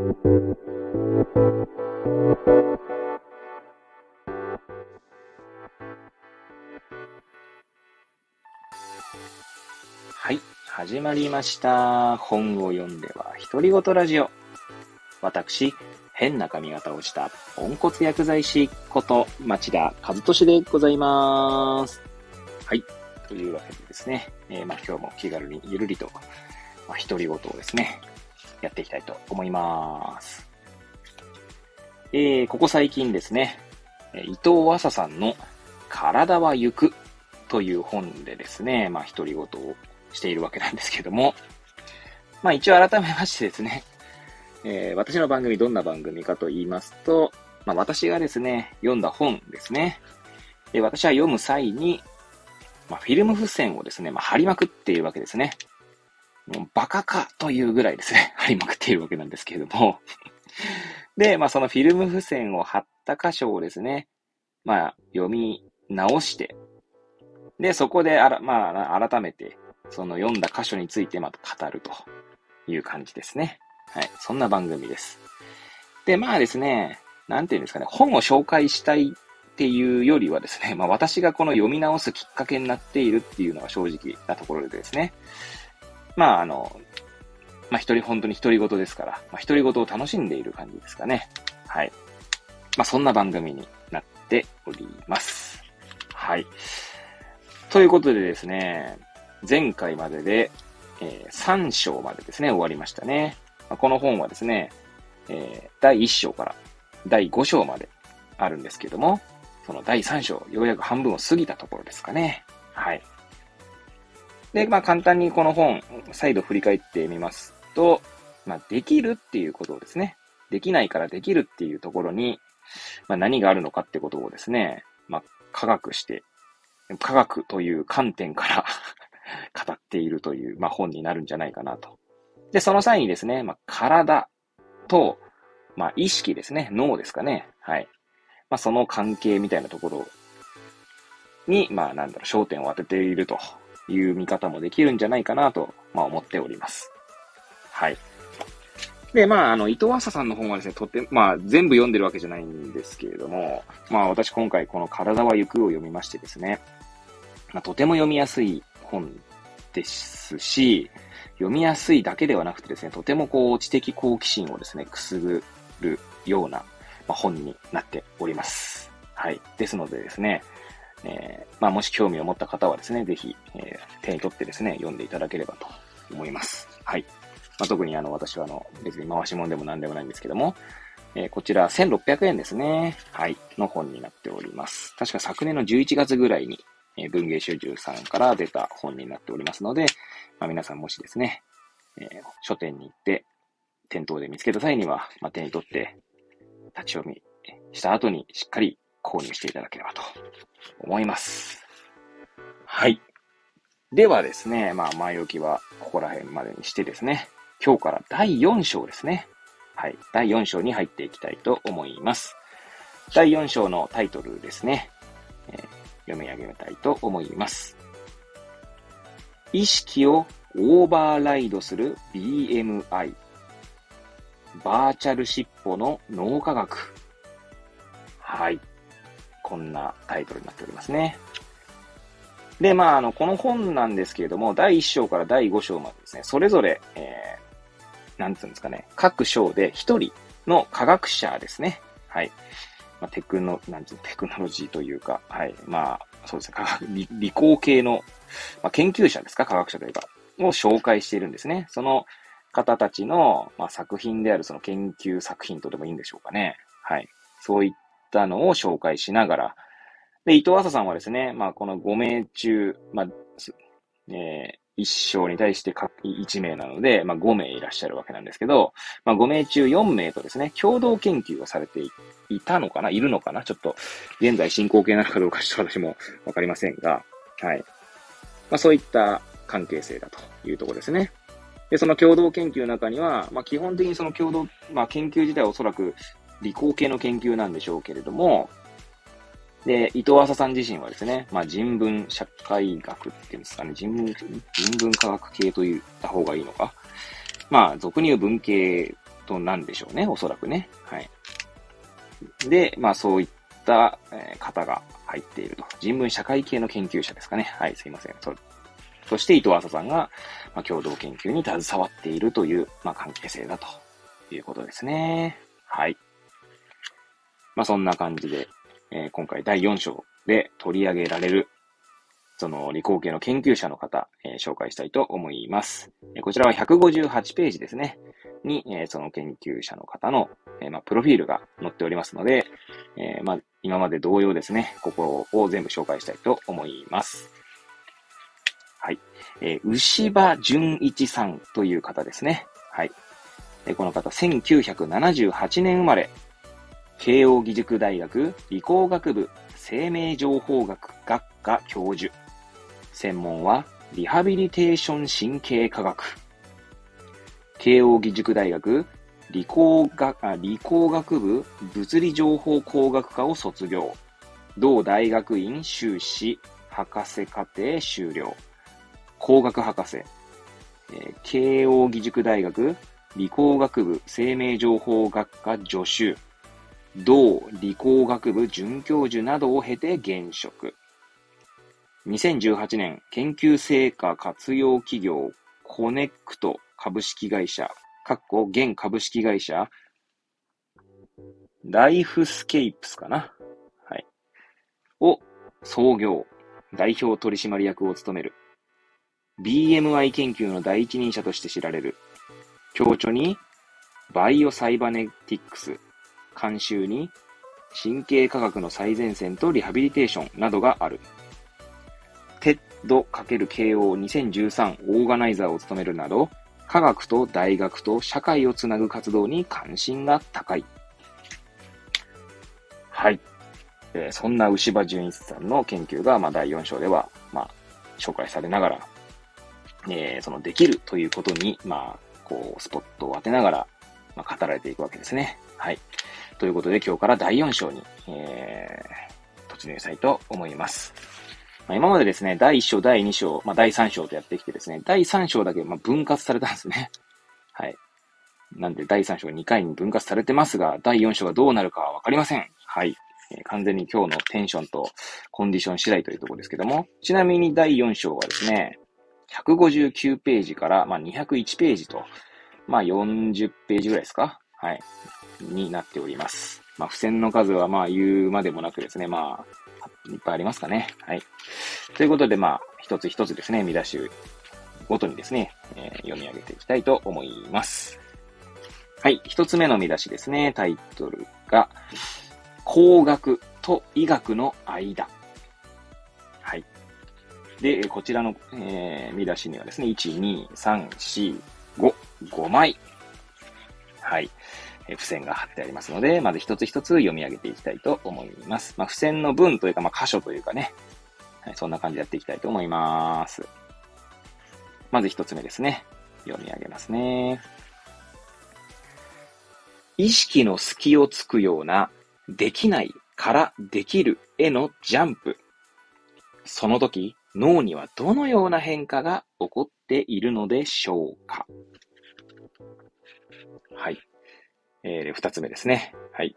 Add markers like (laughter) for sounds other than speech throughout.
はい、始まりました。本を読んでは独り言ラジオ。私、変な髪型をしたポンコツ薬剤師こと町田和俊でございます。はい。というわけでですね、えー、まあ今日も気軽にゆるりと、まあ、独り言をですね、やっていきたいと思います。えー、ここ最近ですね、伊藤和沙さんの体は行くという本でですね、まあ独り言をしているわけなんですけども、まあ一応改めましてですね、えー、私の番組どんな番組かと言いますと、まあ私がですね、読んだ本ですね。で私は読む際に、まあ、フィルム付箋をですね、まあ、貼りまくっているわけですね。もうバカかというぐらいですね、(laughs) 貼りまくっているわけなんですけれども (laughs) で、まあそのフィルム付箋を貼った箇所をですね、まあ読み直して、で、そこであら、まあ改めて、その読んだ箇所についてまた語るという感じですね。はい。そんな番組です。で、まあですね、なんていうんですかね、本を紹介したいっていうよりはですね、まあ私がこの読み直すきっかけになっているっていうのが正直なところでですね、まああの、まあ一人、本当に独り言ですから、まあ独り言を楽しんでいる感じですかね。はい。まあそんな番組になっております。はい。ということでですね、前回までで、えー、3章までですね、終わりましたね。まあ、この本はですね、えー、第1章から第5章まであるんですけども、その第3章、ようやく半分を過ぎたところですかね。はい。で、まあ簡単にこの本、再度振り返ってみますと、まあできるっていうことをですね、できないからできるっていうところに、まあ何があるのかってことをですね、まあ科学して、科学という観点から (laughs) 語っているという、まあ本になるんじゃないかなと。で、その際にですね、まあ体と、まあ意識ですね、脳ですかね。はい。まあその関係みたいなところに、まあなんだろう、焦点を当てているという見方もできるんじゃないかなと、まあ思っております。はい。で、まあ、あの、伊藤浅さんの本はですね、とて、まあ、全部読んでるわけじゃないんですけれども、まあ、私今回この体は行くを読みましてですね、まあ、とても読みやすい本ですし、読みやすいだけではなくてですね、とてもこう、知的好奇心をですね、くすぐるような、まあ、本になっております。はい。ですのでですね、えー、まあ、もし興味を持った方はですね、ぜひ、えー、手に取ってですね、読んでいただければと思います。はい。まあ、特にあの、私はあの、別に回し物でも何でもないんですけども、えー、こちら1600円ですね。はい。の本になっております。確か昨年の11月ぐらいに、えー、文芸集中さんから出た本になっておりますので、まあ、皆さんもしですね、えー、書店に行って、店頭で見つけた際には、まあ、手に取って、立ち読みした後にしっかり購入していただければと思います。はい。ではですね、まあ前置きはここら辺までにしてですね、今日から第4章ですね。はい。第4章に入っていきたいと思います。第4章のタイトルですね。えー、読み上げたいと思います。意識をオーバーライドする BMI。バーチャル尻尾の脳科学。はい。こんなタイトルになっておりますね。で、まあ、あの、この本なんですけれども、第1章から第5章までですね、それぞれ、えー、なんつうんですかね、各章で1人の科学者ですね。はい。まあ、テクノ、なんつうテクノロジーというか、はい。まあ、そうですね、科学、理理工系の、まあ、研究者ですか、科学者というか、を紹介しているんですね。その方たちの、まあ、作品であるその研究作品とでもいいんでしょうかね。はい。そういったのを紹介しながら、で、伊藤浅さんはですね、まあ、この5名中、まあ、えー、1章に対して1名なので、まあ、5名いらっしゃるわけなんですけど、まあ、5名中4名とですね、共同研究をされていたのかないるのかなちょっと、現在進行形なのかどうかちょっと私もわかりませんが、はい。まあ、そういった関係性だというところですね。で、その共同研究の中には、まあ、基本的にその共同、まあ、研究自体はおそらく理工系の研究なんでしょうけれども、で、伊藤浅さん自身はですね、まあ、人文社会学っていうんですかね、人文、人文科学系と言った方がいいのか。まあ、俗に言う文系となんでしょうね、おそらくね。はい。で、まあそういった方が入っていると。人文社会系の研究者ですかね。はい、すいません。そそして伊藤浅さんが、まあ、共同研究に携わっているという、まあ、関係性だということですね。はい。まあそんな感じで、えー、今回第4章で取り上げられるその理工系の研究者の方、えー、紹介したいと思います。えー、こちらは158ページですね。に、え、その研究者の方の、え、まあ、プロフィールが載っておりますので、え、まあ、今まで同様ですね、ここを全部紹介したいと思います。はい。え、牛場淳一さんという方ですね。はい。え、この方、1978年生まれ、慶応義塾大学理工学部生命情報学学科教授。専門はリハビリテーション神経科学。慶応義塾大学理工学理工学部物理情報工学科を卒業。同大学院修士博士課程修了。工学博士。慶応義塾大学理工学部生命情報学科助手。同理工学部准教授などを経て現職。2018年、研究成果活用企業、コネクト株式会社、かっこ現株式会社、ライフスケープスかなはい。を創業、代表取締役を務める。BMI 研究の第一人者として知られる。共著に、バイオサイバネティックス、監修に、神経科学の最前線とリハビリテーションなどがある。 TED×Keio 2013 オーガナイザーを務めるなど、科学と大学と社会をつなぐ活動に関心が高い。はい。えー、そんな牛場潤一さんの研究が、まあ、第4章では、まあ、紹介されながら、えー、そのできるということに、まあ、こう、スポットを当てながら、まあ、語られていくわけですね。はい。ということで、今日から第4章に、えー、突入したいと思います。まあ、今までですね、第1章、第2章、まあ、第3章とやってきてですね、第3章だけま分割されたんですね。(laughs) はい。なんで、第3章2回に分割されてますが、第4章がどうなるかはわかりません。はい。え、完全に今日のテンションとコンディション次第というところですけども、ちなみに第4章はですね、159ページから、まあ、201ページと、まあ、40ページぐらいですかはい。になっております。まあ、付箋の数はまあ言うまでもなくですね、まあ、いっぱいありますかね。はい。ということで、まあ、一つ一つですね、見出しごとにですね、えー、読み上げていきたいと思います。はい。一つ目の見出しですね。タイトルが、工学と医学の間。はい。で、こちらの、えー、見出しにはですね、1、2、3、4、5、5枚。はい。え付箋が貼ってありますので、まず一つ一つ読み上げていきたいと思います。まあ、付箋の文というか、まあ、箇所というかね、はい、そんな感じでやっていきたいと思います。まず一つ目ですね。読み上げますね。意識の隙をつくような、できないからできるへのジャンプ。その時、脳にはどのような変化が起こっているのでしょうか？はい。えー、二つ目ですね。はい。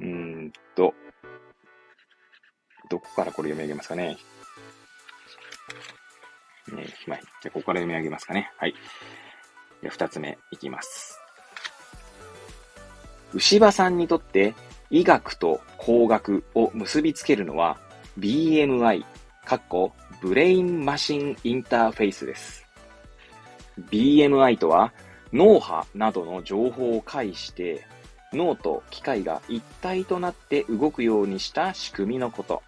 うーんと、どこからこれ読み上げますかね。ねはい。じゃここから読み上げますかね。はい。じゃ二つ目いきます。牛場さんにとって医学と工学を結びつけるのは BMI、かっこブレインマシンインターフェイスです。BMI とは脳波などの情報を介して、脳と機械が一体となって動くようにした仕組みのこと。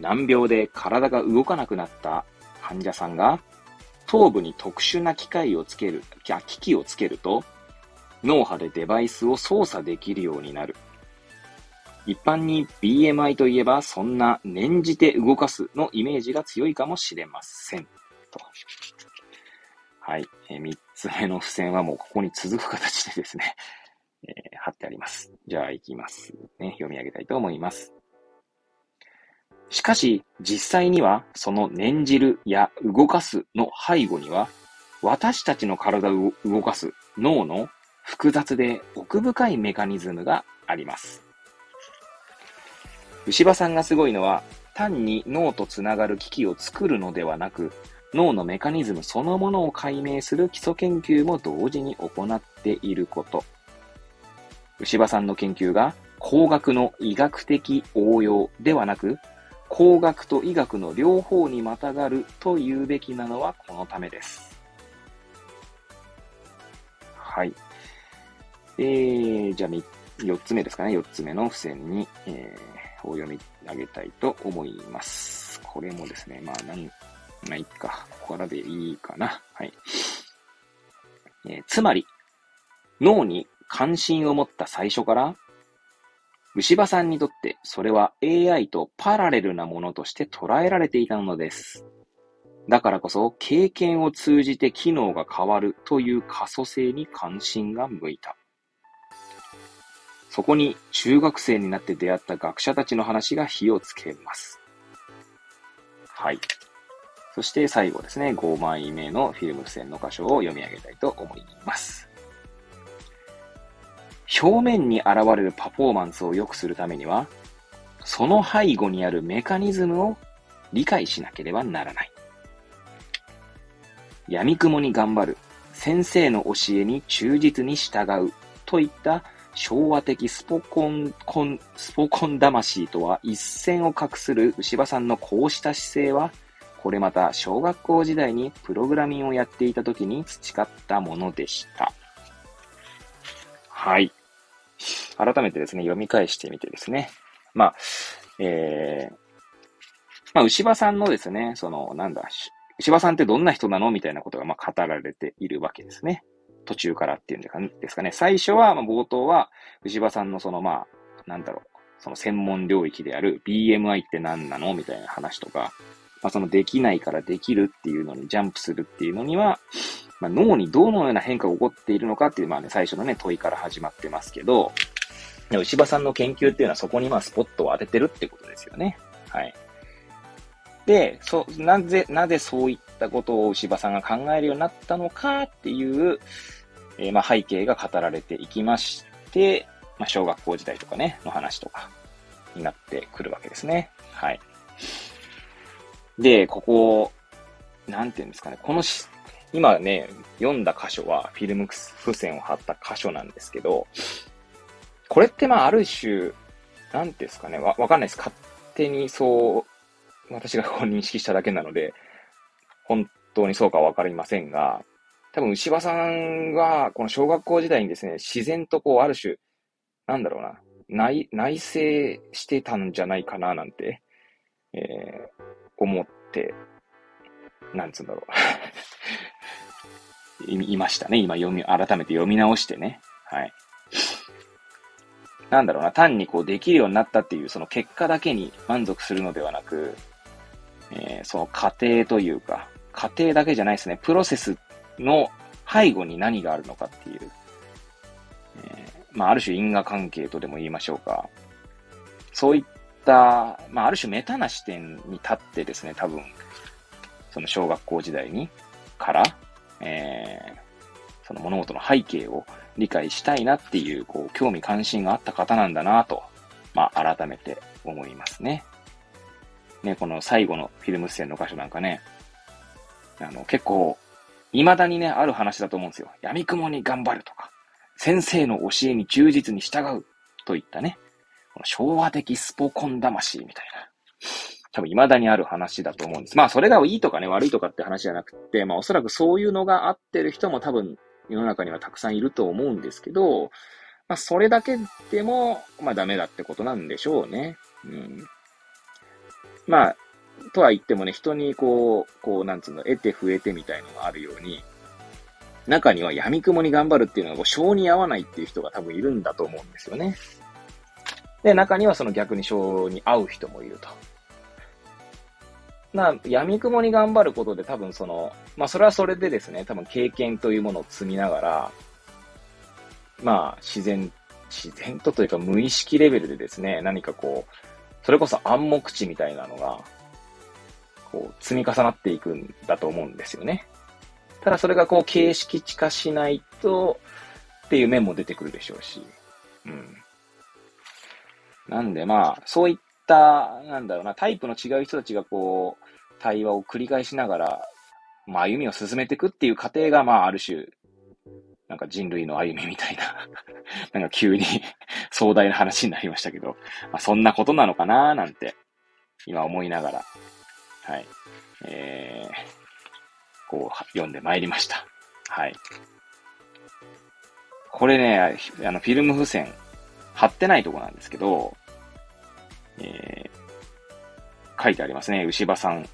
難病で体が動かなくなった患者さんが、頭部に特殊な機械をつける、機器をつけると、脳波でデバイスを操作できるようになる。一般に BMI といえば、そんな念じて動かすのイメージが強いかもしれません。と。はい。爪の付箋はもうここに続く形でですね、(laughs) えー、貼ってあります。じゃあ行きます、ね。読み上げたいと思います。しかし、実際には、その念じるや動かすの背後には、私たちの体を動かす脳の複雑で奥深いメカニズムがあります。牛場さんがすごいのは、単に脳とつながる機器を作るのではなく、脳のメカニズムそのものを解明する基礎研究も同時に行っていること。牛場さんの研究が工学の医学的応用ではなく、工学と医学の両方にまたがると言うべきなのはこのためです。はい。えー、じゃあ4つ目ですかね。4つ目の付箋に、えー、を読み上げたいと思います。これもですね、まあ、なん、まあ、いっか。ここからでいいかな。はい。えー、つまり、脳に関心を持った最初から、牛場さんにとってそれは AI とパラレルなものとして捉えられていたのです。だからこそ経験を通じて機能が変わるという可塑性に関心が向いた。そこに中学生になって出会った学者たちの話が火をつけます。はい。そして最後ですね、5枚目のフィルム付箋の箇所を読み上げたいと思います。表面に現れるパフォーマンスを良くするためには、その背後にあるメカニズムを理解しなければならない。闇雲に頑張る、先生の教えに忠実に従うといった昭和的スポコン、コン、スポコン魂とは一線を画する牛場さんのこうした姿勢は、これまた小学校時代にプログラミングをやっていた時に培ったものでした。はい。改めてですね、読み返してみてですね。まあ、えー、まあ、牛場さんのですね、その、なんだ、牛場さんってどんな人なのみたいなことが、まあ、語られているわけですね。途中からっていうんですかね。最初は、まあ、冒頭は、牛場さんのその、まあ、なんだろう、その専門領域である BMI って何なのみたいな話とか、まあ、そのできないからできるっていうのにジャンプするっていうのには、まあ、脳にどのような変化が起こっているのかっていう、まあね、最初のね、問いから始まってますけど、牛場さんの研究っていうのはそこにまあスポットを当ててるってことですよね。はい。で、そ、なぜ、なぜそういったことを牛場さんが考えるようになったのかっていう、えー、まあ背景が語られていきまして、まあ小学校時代とかね、の話とかになってくるわけですね。はい。で、ここ、なんていうんですかね、このし、今ね、読んだ箇所はフィルム付箋を貼った箇所なんですけど、これってまあある種、なんですかね、わ、わかんないです。勝手にそう、私がこう認識しただけなので、本当にそうかわかりませんが、多分牛場さんは、この小学校時代にですね、自然とこう、ある種、なんだろうな、内、内省してたんじゃないかな、なんて、え、思って、なんつうんだろう (laughs) い。いましたね。今読み、改めて読み直してね。はい。なんだろうな、単にこうできるようになったっていうその結果だけに満足するのではなく、えー、その過程というか、過程だけじゃないですね、プロセスの背後に何があるのかっていう、えー、まあ、ある種因果関係とでも言いましょうか。そういった、まあ、ある種メタな視点に立ってですね、多分、その小学校時代に、から、えー、その物事の背景を理解したいなっていう、こう、興味関心があった方なんだなと、まあ、改めて思いますね。ね、この最後のフィルム出演の箇所なんかね、あの、結構、未だにね、ある話だと思うんですよ。闇雲に頑張るとか、先生の教えに忠実に従うといったね、この昭和的スポコン魂みたいな。多分未だにある話だと思うんです。まあそれがいいとかね、悪いとかって話じゃなくて、まあおそらくそういうのが合ってる人も多分世の中にはたくさんいると思うんですけど、まあ、それだけでも、まあ、ダメだってことなんでしょうね。うん。まあ、とは言ってもね、人にこう、こう、なんつうの、得て増えてみたいのがあるように、中には闇雲に頑張るっていうのが、こう、性に合わないっていう人が多分いるんだと思うんですよね。で、中にはその逆に性に合う人もいると。な、闇雲に頑張ることで多分その、まあそれはそれでですね、多分経験というものを積みながら、まあ自然、自然とというか無意識レベルでですね、何かこう、それこそ暗黙知みたいなのが、こう積み重なっていくんだと思うんですよね。ただそれがこう形式地化しないと、っていう面も出てくるでしょうし。うん。なんでまあ、そういった、なんだろうな、タイプの違う人たちがこう、対話を繰り返しながら、まあ、歩みを進めていくっていう過程が、まあ、ある種、なんか人類の歩みみたいな (laughs) なんか急に (laughs) 壮大な話になりましたけど、まあ、そんなことなのかななんて、今思いながら、はい、えー、こう、読んでまいりました。はい。これね、あの、フィルム付箋、貼ってないとこなんですけど、えー、書いてありますね。牛場さん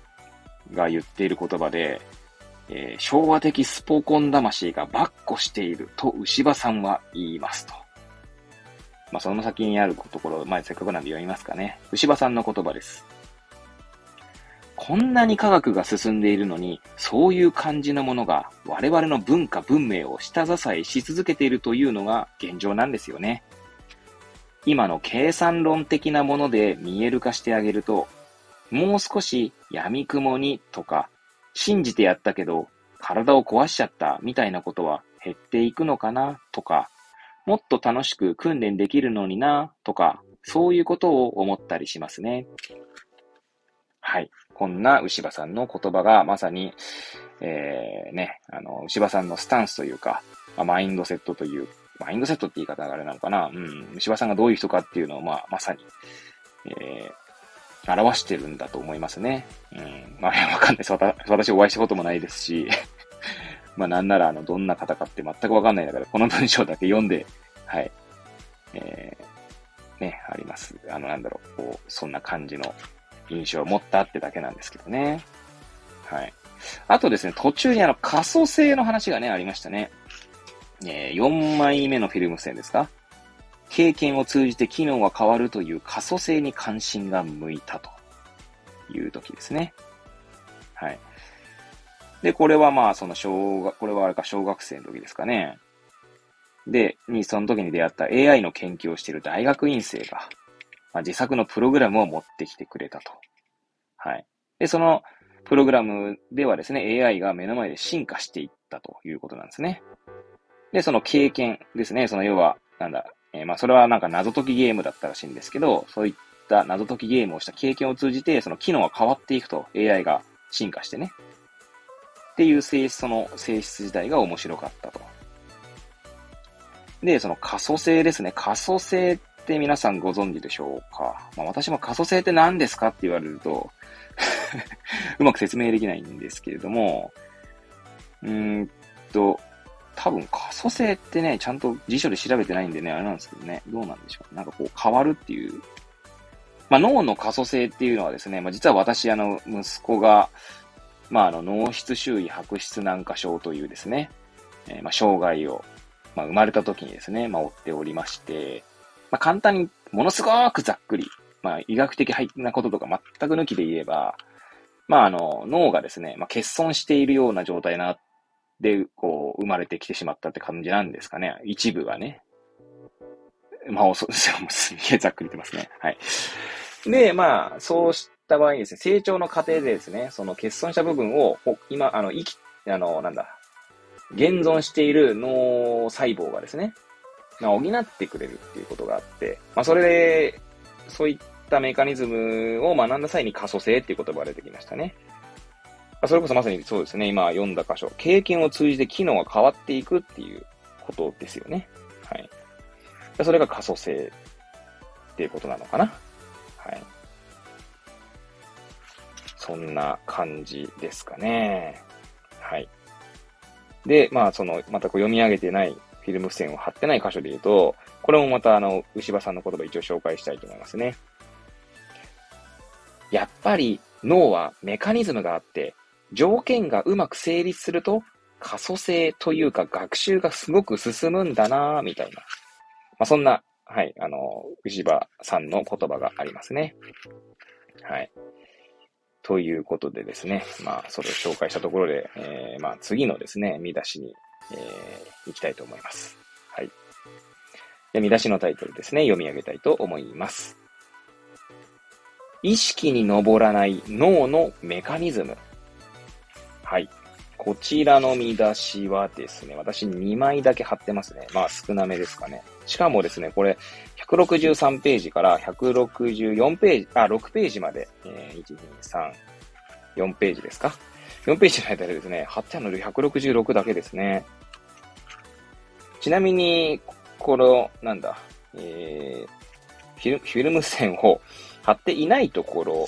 が言っている言葉で、えー、昭和的スポコン魂がばっこしていると牛場さんは言いますと。まあ、その先にあるところ、まあ、せっかくなんで読みますかね。牛場さんの言葉です。こんなに科学が進んでいるのに、そういう感じのものが我々の文化文明を下支えし続けているというのが現状なんですよね。今の計算論的なもので見える化してあげると、もう少し闇雲にとか、信じてやったけど体を壊しちゃったみたいなことは減っていくのかなとか、もっと楽しく訓練できるのになとか、そういうことを思ったりしますね。はい。こんな牛場さんの言葉がまさに、えー、ね、あの、牛場さんのスタンスというか、マインドセットというマインドセットって言い方があれなのかな。うん。石破さんがどういう人かっていうのを、まあ、まさに、えー、表してるんだと思いますね。うん。まあ、わかんないです。私お会いしたこともないですし、(laughs) まあ、なんなら、あの、どんな方かって全くわかんないんだから、この文章だけ読んで、はい。えー、ね、あります。あの、なんだろう、こう、そんな感じの印象を持ったってだけなんですけどね。はい。あとですね、途中にあの、可塑性の話がね、ありましたね。えー、4枚目のフィルム線ですか？経験を通じて機能が変わるという可塑性に関心が向いたという時ですね。はい。で、これはまあ、その小学、これはあれか小学生の時ですかね。で、に、その時に出会った AI の研究をしている大学院生が、まあ、自作のプログラムを持ってきてくれたと。はい。で、そのプログラムではですね、AI が目の前で進化していったということなんですね。で、その経験ですね。その要は、なんだ、えー、まあ、それはなんか謎解きゲームだったらしいんですけど、そういった謎解きゲームをした経験を通じて、その機能が変わっていくと、AI が進化してね。っていう性質、その性質自体が面白かったと。で、その可塑性ですね。可塑性って皆さんご存知でしょうか？まあ、私も可塑性って何ですかって言われると (laughs) うまく説明できないんですけれども、うーんと、多分可塑性ってね、ちゃんと辞書で調べてないんでね、あれなんですけどね、どうなんでしょう。なんかこう変わるっていう。まあ脳の可塑性っていうのはですね、まあ実は私、あの、息子が、まああの、脳室周囲白質軟化症というですね、えー、まあ障害を、まあ生まれた時にですね、まあ負っておりまして、まあ簡単に、ものすごくざっくり、まあ医学的なこととか全く抜きで言えば、まああの、脳がですね、まあ欠損しているような状態なで、こう、生まれてきてしまったって感じなんですかね。一部がね。まあ、そうですよ。すげえざっくり言ってますね。はい。で、まあ、そうした場合にですね、成長の過程でですね、その欠損した部分を、今、あの、生き、あの、なんだ、現存している脳細胞がですね、まあ、補ってくれるっていうことがあって、まあ、それで、そういったメカニズムを学んだ際に可塑性っていう言葉が出てきましたね。それこそまさにそうですね、今読んだ箇所、経験を通じて機能が変わっていくっていうことですよね。はい。それが可塑性っていうことなのかな。はい。そんな感じですかね。はい。で、まあ、その、またこう読み上げてないフィルム付箋を貼ってない箇所で言うと、これもまたあの、牛場さんの言葉一応紹介したいと思いますね。やっぱり脳はメカニズムがあって、条件がうまく成立すると、可塑性というか学習がすごく進むんだなみたいな。まあ、そんな、はい、あの、牛場さんの言葉がありますね。はい。ということでですね、まあ、それを紹介したところで、えー、まあ、次のですね、見出しに、えー、行きたいと思います。はい。で、見出しのタイトルですね、読み上げたいと思います。意識に上らない脳のメカニズム。はい。こちらの見出しはですね、私2枚だけ貼ってますね。まあ少なめですかね。しかもですね、これ、163ページから164ページ、あ、6ページまで、えー、1、2、3、4ページですか ?4 ページの間でですね、貼ってあるので166だけですね。ちなみに、この、なんだ、えー、フィルフィルム線を貼っていないところ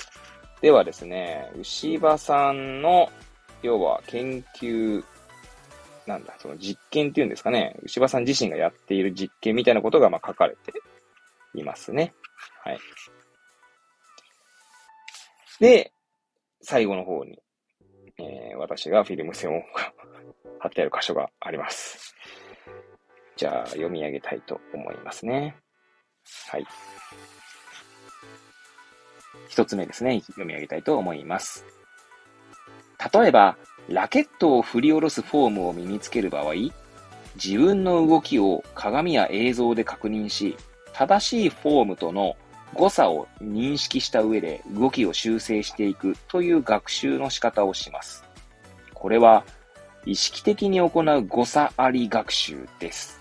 ではですね、牛場さんの、要は研究、なんだ、その実験っていうんですかね、牛場さん自身がやっている実験みたいなことがまあ書かれていますね。はい。で、最後の方に、えー、私がフィルム線を貼ってある箇所があります。じゃあ、読み上げたいと思いますね。はい。一つ目ですね、読み上げたいと思います。例えば、ラケットを振り下ろすフォームを身につける場合、自分の動きを鏡や映像で確認し、正しいフォームとの誤差を認識した上で動きを修正していくという学習の仕方をします。これは意識的に行う誤差あり学習です。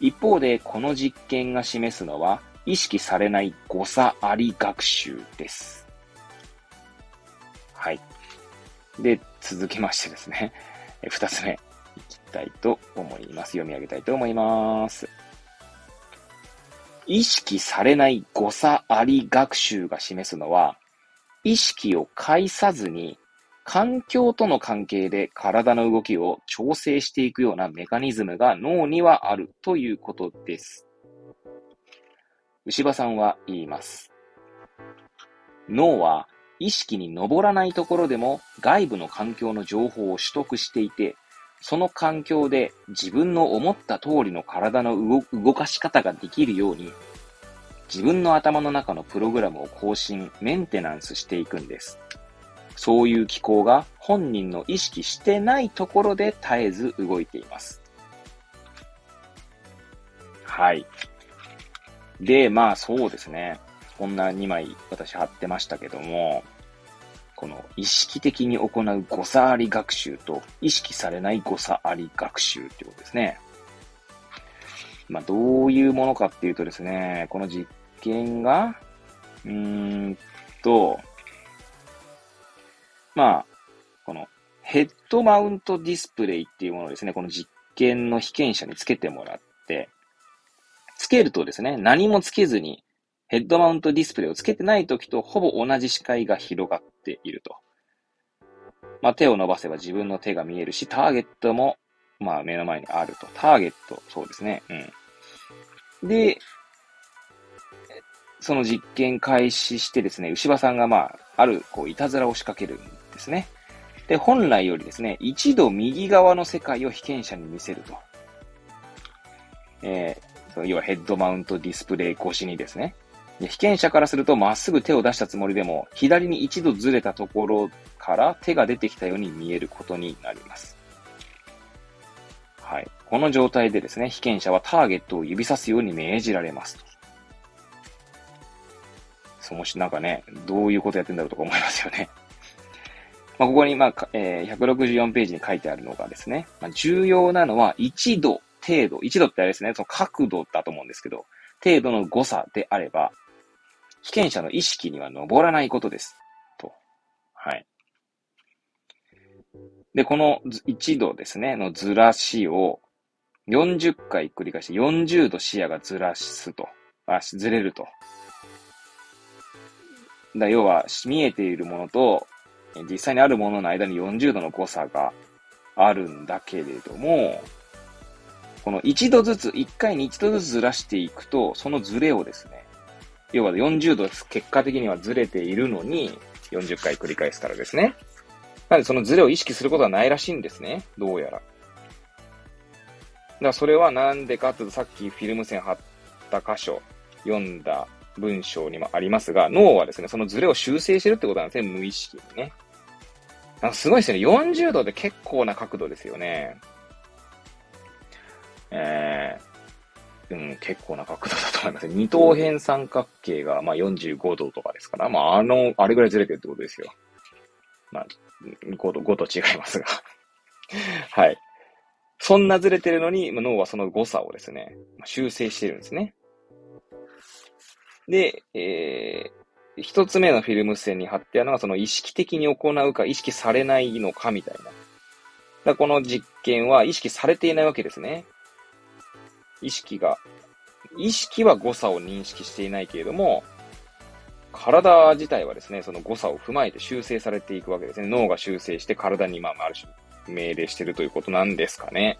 一方でこの実験が示すのは意識されない誤差あり学習です。で、続きましてですね、(laughs) 二つ目、いきたいと思います。読み上げたいと思います。意識されない誤差あり学習が示すのは、意識を介さずに環境との関係で体の動きを調整していくようなメカニズムが脳にはあるということです。牛場さんは言います。脳は意識に上らないところでも外部の環境の情報を取得していて、その環境で自分の思った通りの体の動かし方ができるように、自分の頭の中のプログラムを更新、メンテナンスしていくんです。そういう機構が本人の意識してないところで絶えず動いています。はい。で、まあそうですね。こんな2枚私貼ってましたけども、この意識的に行う誤差あり学習と意識されない誤差あり学習ってことですね。まあ、どういうものかっていうとですね、この実験が、うーんと、まあ、このヘッドマウントディスプレイっていうものですね、この実験の被験者につけてもらって、つけるとですね、何もつけずにヘッドマウントディスプレイをつけてない時とほぼ同じ視界が広がっていると。まあ、手を伸ばせば自分の手が見えるし、ターゲットも、まあ、目の前にあると。ターゲット、そうですね。うん。で、その実験開始してですね、牛場さんがまあ、ある、こう、いたずらを仕掛けるんですね。で、本来よりですね、一度右側の世界を被験者に見せると。えー、その要はヘッドマウントディスプレイ越しにですね、被験者からするとまっすぐ手を出したつもりでも、左に一度ずれたところから手が出てきたように見えることになります。はい。この状態でですね、被験者はターゲットを指さすように命じられます。そもしなんかね、どういうことやってんだろうとか思いますよね。まあ、ここに、まあ、えー、164ページに書いてあるのがですね、まあ、重要なのは1度程度、1度ってあれですね、その角度だと思うんですけど、程度の誤差であれば、被験者の意識には上らないことです。と。はい。で、この1度ですね、のずらしを40回繰り返して40度視野がずらすと。あ、ずれると。だ要は、見えているものと、実際にあるものの間に40度の誤差があるんだけれども、この1度ずつ、1回に1度ずつずらしていくと、そのずれをですね、要は40度結果的にはずれているのに、40回繰り返すからですね。なのでそのずれを意識することはないらしいんですね。どうやら。だからそれはなんでかっていうと、さっきフィルム線貼った箇所、読んだ文章にもありますが、脳はですね、そのズレを修正してるってことなんですね、無意識にね。なんかすごいですね。40度って結構な角度ですよね。えーうん、結構な角度だと思います。二等辺三角形が、まあ、45度とかですから、まあ、あの、あれぐらいずれてるってことですよ。まあ、5度、5度違いますが。(laughs) はい。そんなずれてるのに、脳はその誤差をですね、修正してるんですね。で、えー、一つ目のフィルム線に貼ってあるのが、その意識的に行うか、意識されないのかみたいな。だこの実験は意識されていないわけですね。意識が、意識は誤差を認識していないけれども、体自体はですね、その誤差を踏まえて修正されていくわけですね。脳が修正して体に、まあ、ある種命令してるということなんですかね。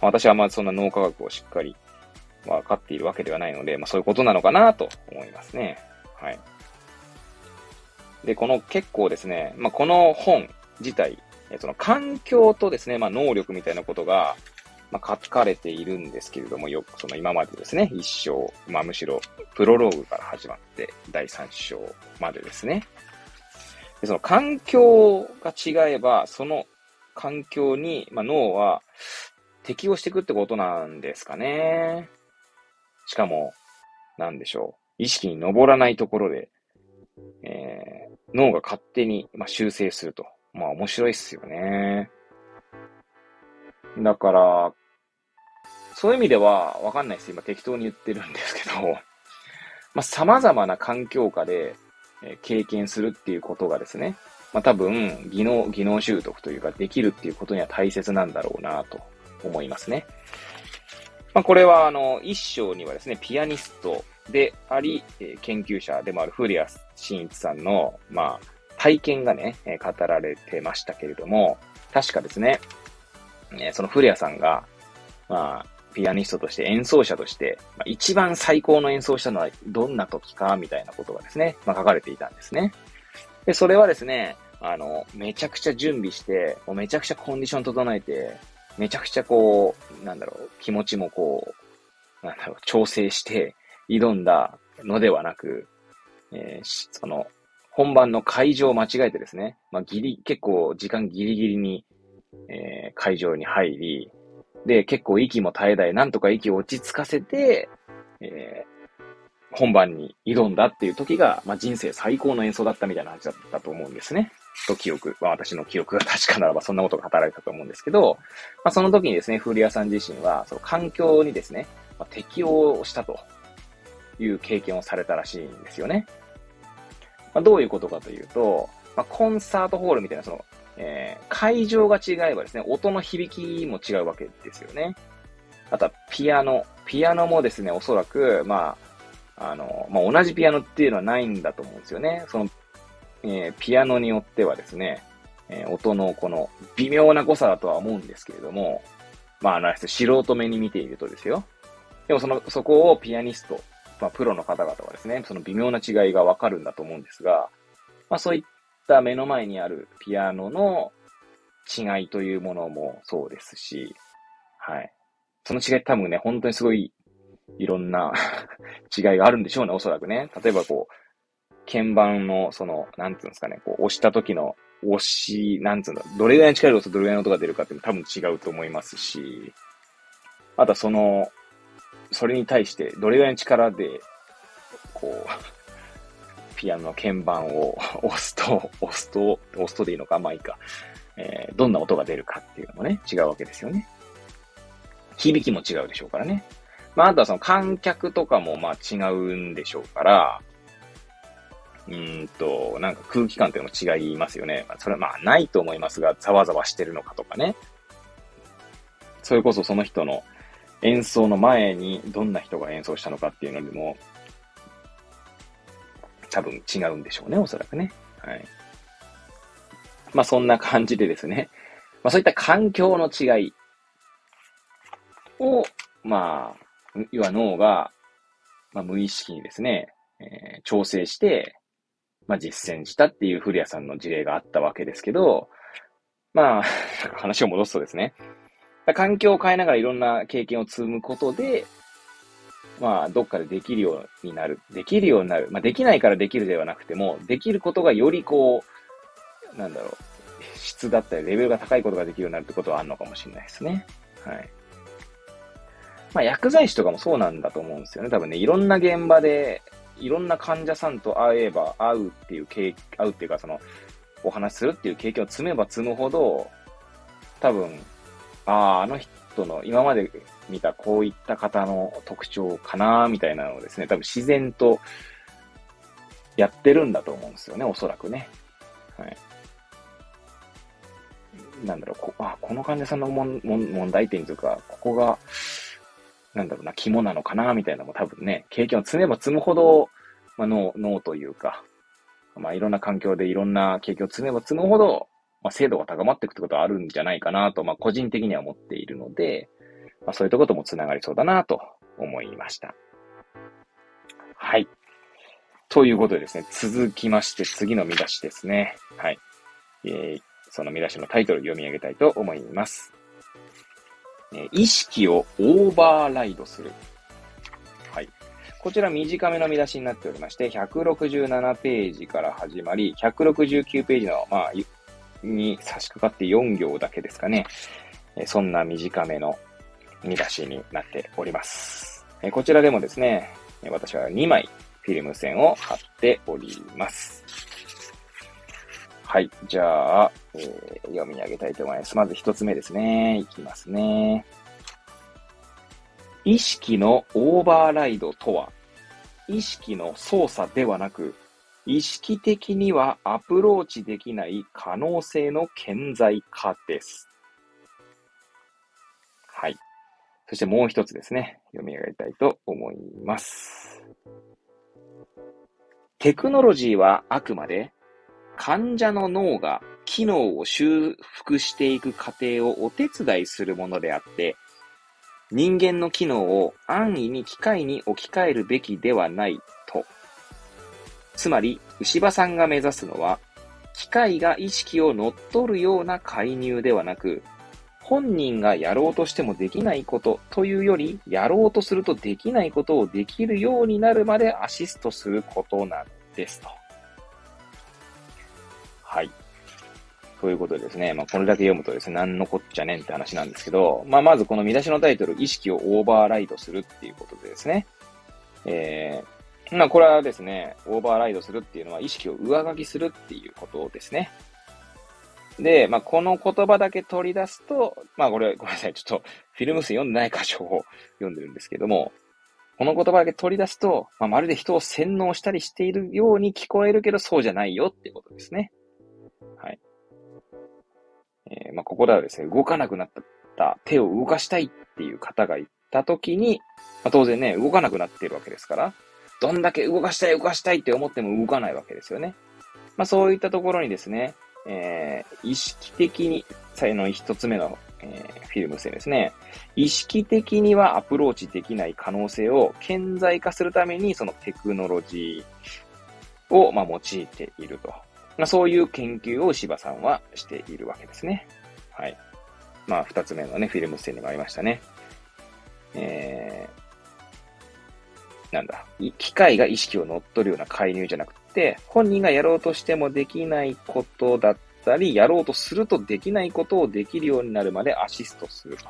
まあ、私はまあそんな脳科学をしっかり分かっているわけではないので、まあそういうことなのかなと思いますね。はい。で、この結構ですね、まあこの本自体、その環境とですね、まあ能力みたいなことが、まあ、書かれているんですけれども、よくその今までですね、一章、まあむしろプロローグから始まって第三章までですね。でその環境が違えば、その環境に、まあ、脳は適応していくってことなんですかね。しかも、なんでしょう。意識に上らないところで、えー、脳が勝手に、まあ、修正すると。まあ面白いっすよね。だから、そういう意味ではわかんないです。今適当に言ってるんですけど、(laughs) まあ様々な環境下で、え経験するっていうことがですね、まあ多分、技能、技能習得というかできるっていうことには大切なんだろうなと思いますね。まあこれはあの、一章にはですね、ピアニストであり、え研究者でもある古谷慎一さんの、まあ、体験がね、え語られてましたけれども、確かですね、えその古谷さんが、まあ、ピアニストとして演奏者として、まあ、一番最高の演奏したのはどんな時かみたいなことがですね、まあ、書かれていたんですね。で、それはですね、あの、めちゃくちゃ準備して、もうめちゃくちゃコンディション整えて、めちゃくちゃこう、なんだろう、気持ちもこう、なんだろう、調整して挑んだのではなく、えー、その、本番の会場を間違えてですね、まあ、ギリ、結構時間ギリギリに、えー、会場に入り、で、結構息も絶え絶え、なんとか息を落ち着かせて、えー、本番に挑んだっていう時が、まあ、人生最高の演奏だったみたいな話だったと思うんですね。と記憶、まあ、私の記憶が (laughs) 確かならばそんなことが働いたと思うんですけど、まあ、その時にですね、古谷さん自身は、その環境にですね、まあ、適応したという経験をされたらしいんですよね。まあ、どういうことかというと、まあ、コンサートホールみたいな、その、えー、会場が違えばですね、音の響きも違うわけですよね。あとは、ピアノ。ピアノもですね、おそらく、まあ、あの、まあ、同じピアノっていうのはないんだと思うんですよね。その、えー、ピアノによってはですね、えー、音のこの微妙な誤差だとは思うんですけれども、まあ、あの、素人目に見ているとですよ。でもその、そこをピアニスト、まあ、プロの方々はですね、その微妙な違いがわかるんだと思うんですが、まあ、そういった目の前にあるピアノの違いというものもそうですし、はい。その違い多分ね、本当にすごいいろんな (laughs) 違いがあるんでしょうね、おそらくね。例えばこう、鍵盤の、その、なんていうんですかね、こう、押した時の押し、なんつうんだ、どれぐらいの力を押すとどれぐらいの音が出るかって多分違うと思いますし、あとはその、それに対してどれぐらいの力で、こう、ピアノの鍵盤を押すと、押すと、押すとでいいのか、まあいいか。えー、どんな音が出るかっていうのもね、違うわけですよね。響きも違うでしょうからね。まあ、あとはその観客とかもまあ違うんでしょうから、うんと、なんか空気感っていうのも違いますよね。それはまあないと思いますが、ざわざわしてるのかとかね。それこそその人の演奏の前にどんな人が演奏したのかっていうのでも、多分違うんでしょうね、おそらくね。はい。まあそんな感じでですね。まあそういった環境の違いを、まあ、要は脳が、まあ、無意識にですね、えー、調整して、まあ実践したっていう古谷さんの事例があったわけですけど、まあ、(laughs) 話を戻すとですね、環境を変えながらいろんな経験を積むことで、まあ、どっかでできるようになる。できるようになる。まあ、できないからできるではなくても、できることがよりこう、なんだろう、質だったり、レベルが高いことができるようになるってことはあるのかもしれないですね。はい。まあ、薬剤師とかもそうなんだと思うんですよね。多分ね、いろんな現場で、いろんな患者さんと会えば、会うっていう経、会うっていうか、その、お話しするっていう経験を積めば積むほど、多分、ああ、あの人の今まで見たこういった方の特徴かな、みたいなのをですね、多分自然とやってるんだと思うんですよね、おそらくね。はい。なんだろう、こあこの患者さんの問問題点というか、ここが、なんだろうな、肝なのかな、みたいなのも多分ね、経験を積めば積むほど、まあ、脳、脳というか、まあ、いろんな環境でいろんな経験を積めば積むほど、まあ、精度が高まっていくってことはあるんじゃないかなと、まあ、個人的には思っているので、まあ、そういうとことも繋がりそうだなと思いました。はい。ということでですね、続きまして次の見出しですね。はい。えー、その見出しのタイトル読み上げたいと思います。え意識をオーバーライドする。はい。こちら短めの見出しになっておりまして、167ページから始まり、169ページの、まあ、に差し掛かって4行だけですかね。えそんな短めの見出しになっております。えこちらでもですね、私は2枚フィルム線を貼っております。はい。じゃあ、えー、読み上げたいと思います。まず一つ目ですね。いきますね。意識のオーバーライドとは、意識の操作ではなく、意識的にはアプローチできない可能性の顕在化です。そしてもう一つですね。読み上げたいと思います。テクノロジーはあくまで患者の脳が機能を修復していく過程をお手伝いするものであって、人間の機能を安易に機械に置き換えるべきではないと。つまり、牛場さんが目指すのは、機械が意識を乗っ取るような介入ではなく、本人がやろうとしてもできないことというより、やろうとするとできないことをできるようになるまでアシストすることなんですと。はい。ということでですね、まあ、これだけ読むとですね、なんのこっちゃねんって話なんですけど、まあ、まずこの見出しのタイトル、意識をオーバーライドするっていうことでですね、えー、まあ、これはですね、オーバーライドするっていうのは意識を上書きするっていうことですね。で、まあ、この言葉だけ取り出すと、まあ、これ、ごめんなさい。ちょっと、フィルム数読んでない箇所を読んでるんですけども、この言葉だけ取り出すと、まあ、まるで人を洗脳したりしているように聞こえるけど、そうじゃないよっていうことですね。はい。えー、まあ、ここではですね、動かなくなった手を動かしたいっていう方がいたときに、まあ、当然ね、動かなくなっているわけですから、どんだけ動かしたい、動かしたいって思っても動かないわけですよね。まあ、そういったところにですね、えー、意識的に、最の一つ目の、えー、フィルム線ですね。意識的にはアプローチできない可能性を顕在化するために、そのテクノロジーを、まあ、用いていると。まあ、そういう研究を柴さんはしているわけですね。はい。まあ、二つ目のね、フィルム線にもありましたね。えー、なんだ。機械が意識を乗っ取るような介入じゃなくて、本人がやろうとしてもできないことだったり、やろうとするとできないことをできるようになるまでアシストすると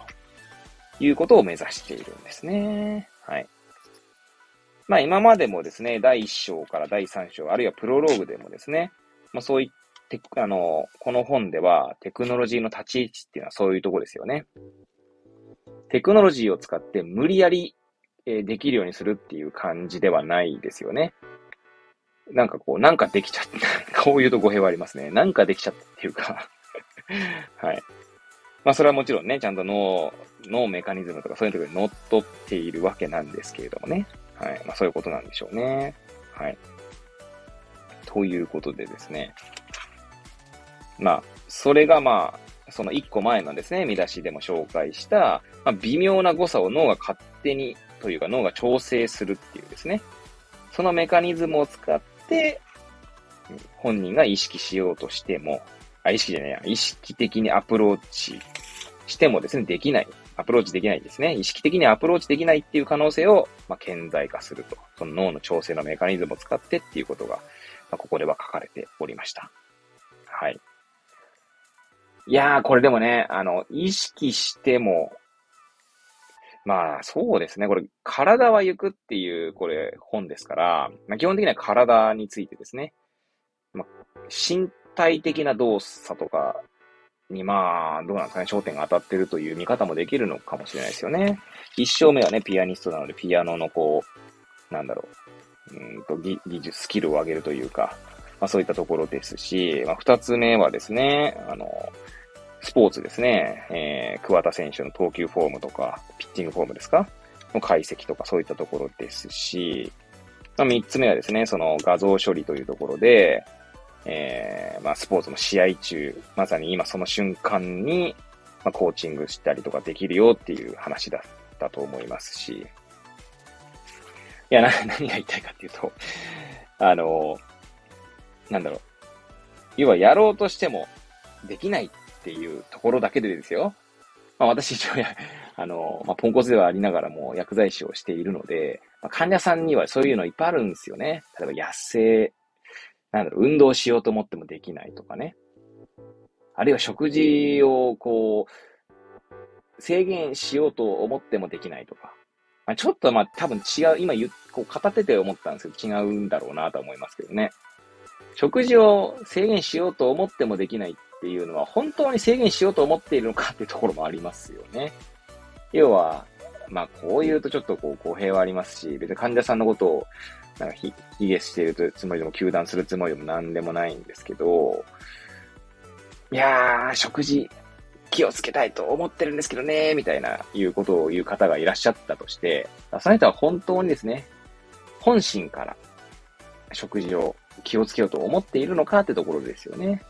いうことを目指しているんですね。はい。まあ今までもですね、第1章から第3章、あるいはプロローグでもですね、まあそういって、あの、この本ではテクノロジーの立ち位置っていうのはそういうとこですよね。テクノロジーを使って無理やり、できるようにするっていう感じではないですよね。なんかこう、なんかできちゃった。(laughs) こういうと語弊はありますね。なんかできちゃったっていうか (laughs) はい。まあそれはもちろんね、ちゃんと脳、脳メカニズムとかそういうところに乗っ取っているわけなんですけれどもね。はい。まあそういうことなんでしょうね。はい。ということでですね。まあ、それがまあ、その一個前のですね、見出しでも紹介した、まあ、微妙な誤差を脳が勝手にというか脳が調整するっていうですね。そのメカニズムを使っ、本人が意識しようとしても、あ、意識じゃないや、意識的にアプローチしてもですね、できない。アプローチできないですね。意識的にアプローチできないっていう可能性を、まあ、顕在化すると。その脳の調整のメカニズムを使ってっていうことが、まあ、ここでは書かれておりました。はい。いやー、これでもね、あの、意識しても、まあ、そうですね。これ、体は行くっていう、これ、本ですから、まあ、基本的には体についてですね。まあ、身体的な動作とかにまあ、どうなんですかね、焦点が当たってるという見方もできるのかもしれないですよね。一生目はね、ピアニストなので、ピアノのこう、なんだろう、うんと技術、スキルを上げるというか、まあそういったところですし、まあ二つ目はですね、あの、スポーツですね、えー、桑田選手の投球フォームとか、ピッチングフォームですか？の解析とかそういったところですし、まあ、3つ目はですね、その画像処理というところで、えー、まあ、スポーツの試合中、まさに今その瞬間に、まあ、コーチングしたりとかできるよっていう話だったと思いますし、いや、な、(laughs) 何が言いたいかっていうと、あの、なんだろう。要はやろうとしてもできないっていうところだけでですよ。まあ私一応や、(laughs) あの、まあ、ポンコツではありながらも薬剤師をしているので、まあ、患者さんにはそういうのいっぱいあるんですよね。例えば痩せ、なんだろう、運動しようと思ってもできないとかね。あるいは食事をこう、制限しようと思ってもできないとか。まあ、ちょっとまあ多分違う、今言こう片手で思ったんですけど違うんだろうなと思いますけどね。食事を制限しようと思ってもできないっっていうのは本当に制限しようと思っているのかっていうところもありますよね。要は、まあこう言うとちょっとこう語弊はありますし、別に患者さんのことをなんか、卑下しているつもりでも、糾弾するつもりでも何でもないんですけど、いやー、食事気をつけたいと思ってるんですけどね、みたいな、いうことを言う方がいらっしゃったとして、その人は本当にですね、本心から食事を気をつけようと思っているのかってところですよね。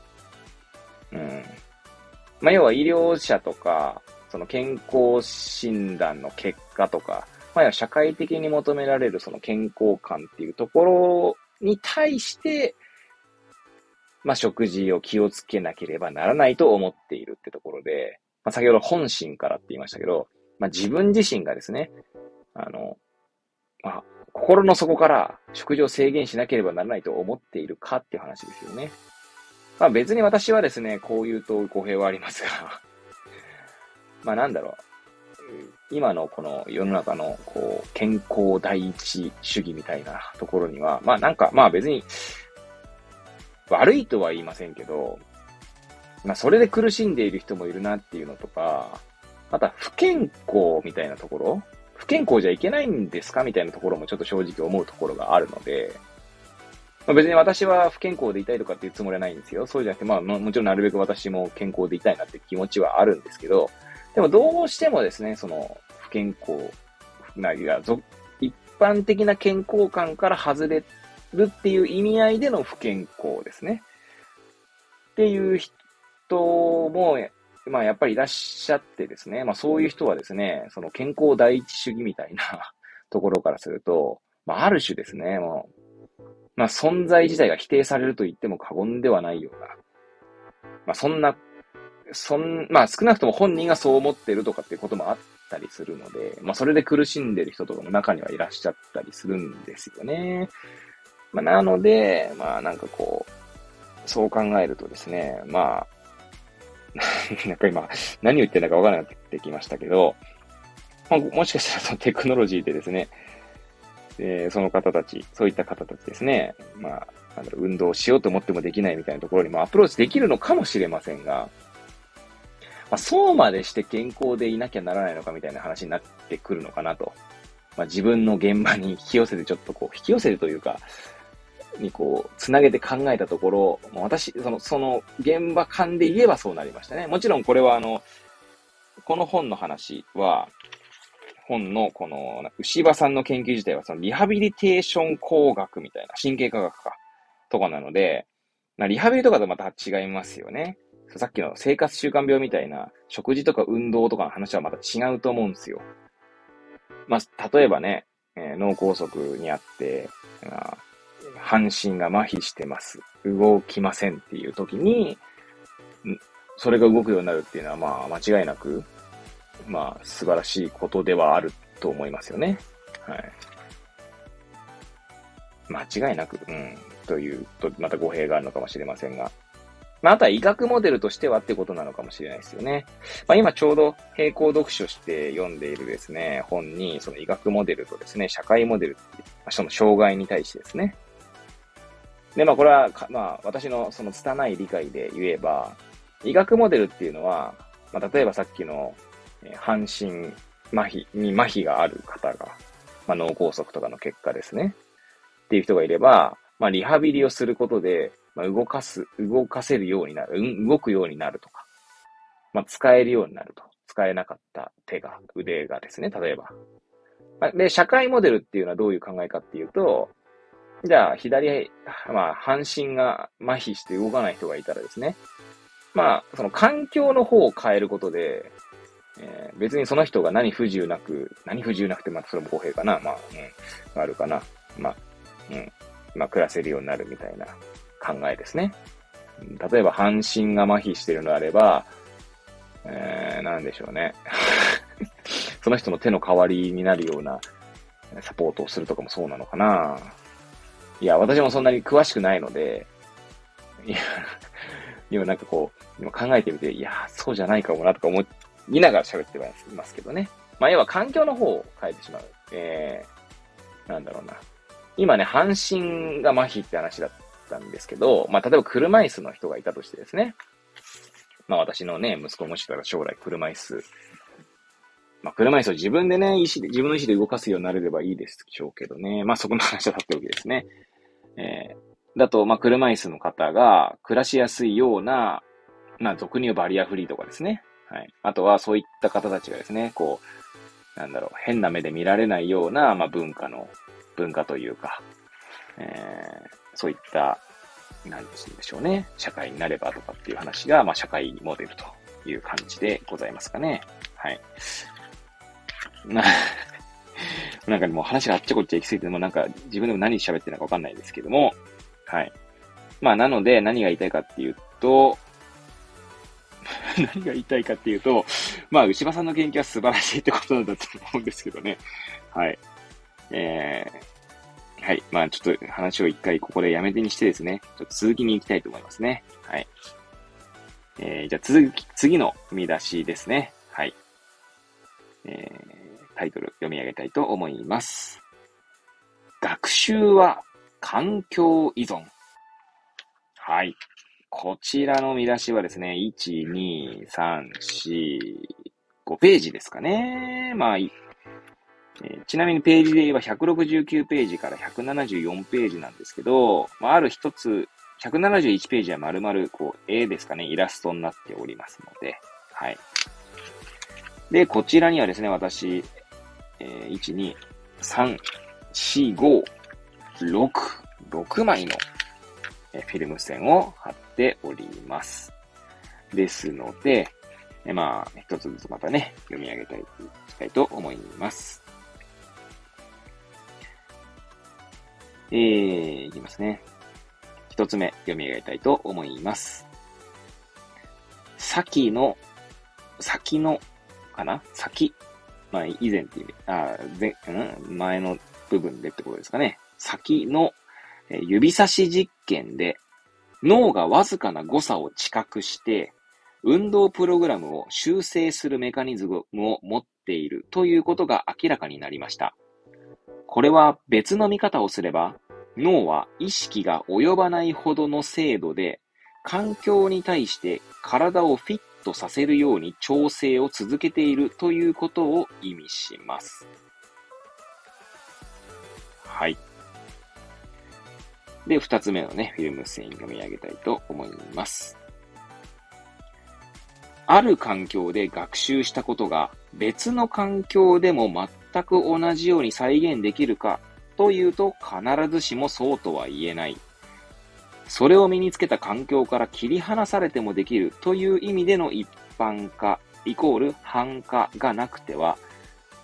うん。まあ、要は医療者とか、その健康診断の結果とか、まあ、社会的に求められるその健康感っていうところに対して、まあ、食事を気をつけなければならないと思っているってところで、まあ、先ほど本心からって言いましたけど、まあ、自分自身がですね、あの、まあ、心の底から食事を制限しなければならないと思っているかっていう話ですよね。まあ別に私はですね、こう言うと語弊はありますが (laughs) まあなんだろう。今のこの世の中のこう健康第一主義みたいなところには、まあなんか、まあ別に悪いとは言いませんけど、まあそれで苦しんでいる人もいるなっていうのとか、また不健康みたいなところ、不健康じゃいけないんですかみたいなところもちょっと正直思うところがあるので、まあ、別に私は不健康でいたいとかっていうつもりはないんですよ。そうじゃなくて、まあもちろんなるべく私も健康でいたいなって気持ちはあるんですけど、でもどうしてもですね、その不健康なりが、一般的な健康感から外れるっていう意味合いでの不健康ですね。っていう人も、まあやっぱりいらっしゃってですね、まあそういう人はですね、その健康第一主義みたいなところからすると、まあある種ですね、もう、まあ存在自体が否定されると言っても過言ではないような、まあそんなそん、まあ少なくとも本人がそう思ってるとかっていうこともあったりするので、まあそれで苦しんでる人とかも中にはいらっしゃったりするんですよね。まあなので、まあなんかこう、そう考えるとですね、まあ、(laughs) なんか今、何を言ってるのかわからなくなってきましたけど、まあ、もしかしたらそのテクノロジーでですね、えー、その方たち、そういった方たちですね、まあ、なんだろう、運動しようと思ってもできないみたいなところにもアプローチできるのかもしれませんが、まあ、そうまでして健康でいなきゃならないのかみたいな話になってくるのかなと。まあ、自分の現場に引き寄せてちょっとこう、引き寄せるというか、にこう、つなげて考えたところ、もう私、その、その現場感で言えばそうなりましたね。もちろんこれはあの、この本の話は、本のこの、牛場さんの研究自体はそのリハビリテーション工学みたいな、神経科学か、とかなので、まあ、リハビリとかとまた違いますよね。さっきの生活習慣病みたいな食事とか運動とかの話はまた違うと思うんですよ。まあ、例えばね、えー、脳梗塞にあって、あ半身が麻痺してます。動きませんっていう時に、それが動くようになるっていうのは、まあ、間違いなく、まあ、素晴らしいことではあると思いますよね。はい。間違いなく、うん、というと、また語弊があるのかもしれませんが。まあ、あとは医学モデルとしてはってことなのかもしれないですよね。まあ、今ちょうど並行読書して読んでいるですね、本に、その医学モデルとですね、社会モデルっていう、その障害に対してですね。で、まあこれは、まあ私のその拙い理解で言えば、医学モデルっていうのは、まあ、例えばさっきの、半身麻痺に麻痺がある方が、まあ、脳梗塞とかの結果ですね。っていう人がいれば、まあ、リハビリをすることで、まあ、動かす、動かせるようになる、うん、動くようになるとか、まあ、使えるようになると。使えなかった手が、腕がですね、例えば。で、社会モデルっていうのはどういう考えかっていうと、じゃあ、左、まあ、半身が麻痺して動かない人がいたらですね、まあ、その環境の方を変えることで、えー、別にその人が何不自由なく、何不自由なくて、まあ、それも公平かな、まあ、うん、あるかな。まあ、うん、まあ、暮らせるようになるみたいな考えですね。例えば、半身が麻痺してるのであれば、えー、なんでしょうね。(laughs) その人の手の代わりになるようなサポートをするとかもそうなのかな。いや、私もそんなに詳しくないので、いや、今なんかこう、今考えてみて、いや、そうじゃないかもなとか思っいながら喋ってますけどね。まあ、要は環境の方を変えてしまう。えー、なんだろうな。今ね、半身が麻痺って話だったんですけど、まあ、例えば車椅子の人がいたとしてですね。まあ、私のね、息子もしたら将来車椅子、まあ、車椅子を自分でね、意思で、自分の意思で動かすようになれればいいでしょうけどね。まあ、そこの話は立っておきですね。えー、だと、まあ、車椅子の方が暮らしやすいような、まあ、俗に言うバリアフリーとかですね。はい。あとは、そういった方たちがですね、こう、なんだろう、変な目で見られないような、まあ、文化の文化というか、えー、そういった、なんでしょうね、社会になればとかっていう話が、まあ、社会モデルという感じでございますかね。はい。な、(laughs) なんかもう話があっちゃこっちゃ行き過ぎて、もなんか自分でも何喋ってるのかわかんないですけども、はい。まあ、なので何が言いたいかっていうと、(laughs) 何が言いたいかっていうと、まあ、牛場さんの研究は素晴らしいってことなんだと思うんですけどね。はい。えー、はい。まあちょっと話を一回ここでやめてにしてですね、ちょっと続きに行きたいと思いますね。はい。えー、じゃあ続き、次の見出しですね。はい。えー、タイトル読み上げたいと思います。学習は環境依存。はい。こちらの見出しはですね、1、2、3、4、5ページですかね。まあ、えー、ちなみにページで言えば169ページから174ページなんですけど、まあ、ある一つ、171ページは丸々、こう、絵ですかね、イラストになっておりますので、はい。で、こちらにはですね、私、えー、1、2、3、4、5、6、6枚の、フィルム線を貼っております。ですので、えまあ、一つずつまたね、読み上げたいきたいと思います。えー、いきますね。一つ目、読み上げたいと思います。先の、先の、かな？先。まあ、以前っていう、あ、前、うん、前の部分でってことですかね。先の、指差し実験で、脳がわずかな誤差を知覚して、運動プログラムを修正するメカニズムを持っているということが明らかになりました。これは別の見方をすれば、脳は意識が及ばないほどの精度で、環境に対して体をフィットさせるように調整を続けているということを意味します。はい。で、二つ目のね、フィルム繊維読み上げたいと思います。ある環境で学習したことが別の環境でも全く同じように再現できるかというと必ずしもそうとは言えない。それを身につけた環境から切り離されてもできるという意味での一般化イコール繁化がなくては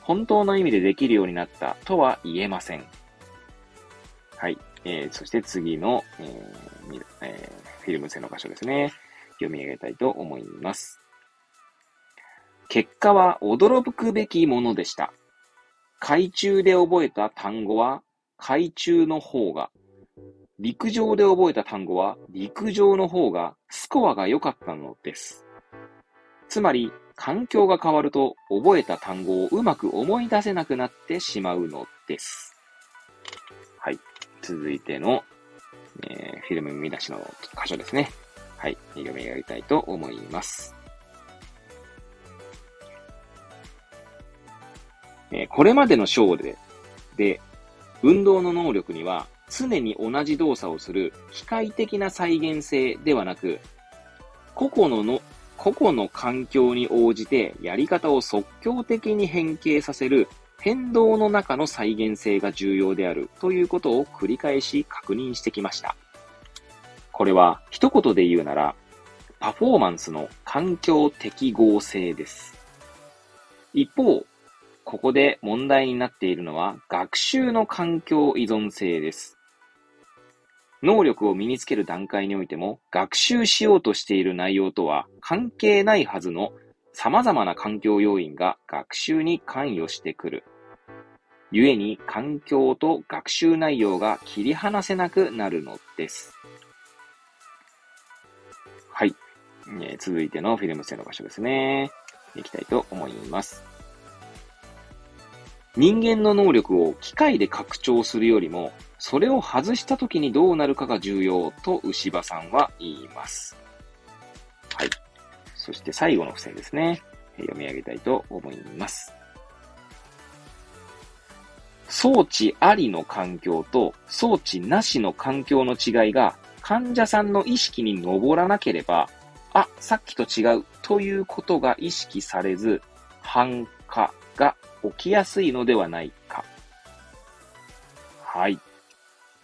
本当の意味でできるようになったとは言えません。はい。えー、そして次の、えーえー、フィルム線の箇所ですね。読み上げたいと思います。結果は驚くべきものでした。海中で覚えた単語は海中の方が、陸上で覚えた単語は陸上の方がスコアが良かったのです。つまり、環境が変わると覚えた単語をうまく思い出せなくなってしまうのです。続いての、えー、フィルム見出しの箇所ですね。はい、読み上げたいと思います。えこれまでの章で、で、運動の能力には常に同じ動作をする機械的な再現性ではなく、個々のの、個々の環境に応じてやり方を即興的に変形させる変動の中の再現性が重要であるということを繰り返し確認してきました。これは一言で言うなら、パフォーマンスの環境適合性です。一方、ここで問題になっているのは学習の環境依存性です。能力を身につける段階においても、学習しようとしている内容とは関係ないはずの様々な環境要因が学習に関与してくる。故に環境と学習内容が切り離せなくなるのです。はい。えー、続いてのフィルム性の場所ですね。いきたいと思います。人間の能力を機械で拡張するよりも、それを外した時にどうなるかが重要と牛場さんは言います。はい。そして最後の付箋ですね。読み上げたいと思います。装置ありの環境と装置なしの環境の違いが患者さんの意識に上らなければ、あ、さっきと違うということが意識されず、反化が起きやすいのではないか。はい。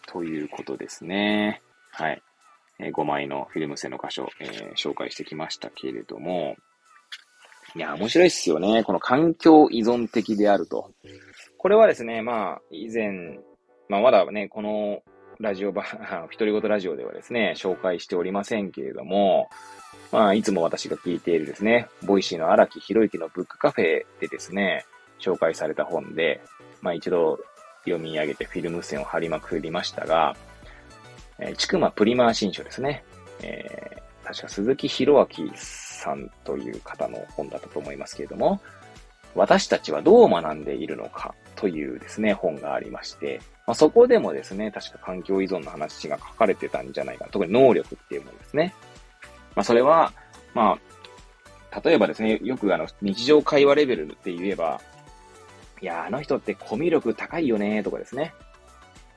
ということですね。はい。えー、5枚のフィルム製の箇所、えー、紹介してきましたけれども、いや、面白いっすよね。この環境依存的であると。これはですね、まあ、以前、まあ、まだね、このラジオば、独り言ラジオではですね、紹介しておりませんけれども、まあ、いつも私が聞いているですね、 Voicyの荒木博行のブックカフェでですね、紹介された本で、まあ一度読み上げてフィルム付箋を貼りまくりましたが、えー、ちくまプリマー新書ですね。えー、確か鈴木宏昭さんという方の本だったと思いますけれども、私たちはどう学んでいるのかというですね、本がありまして、まあ、そこでもですね、確か環境依存の話が書かれてたんじゃないかな。特に能力っていうものですね。まあ、それは、まあ、例えばですね、よくあの、日常会話レベルって言えば、いや、あの人ってコミュ力高いよね、とかですね。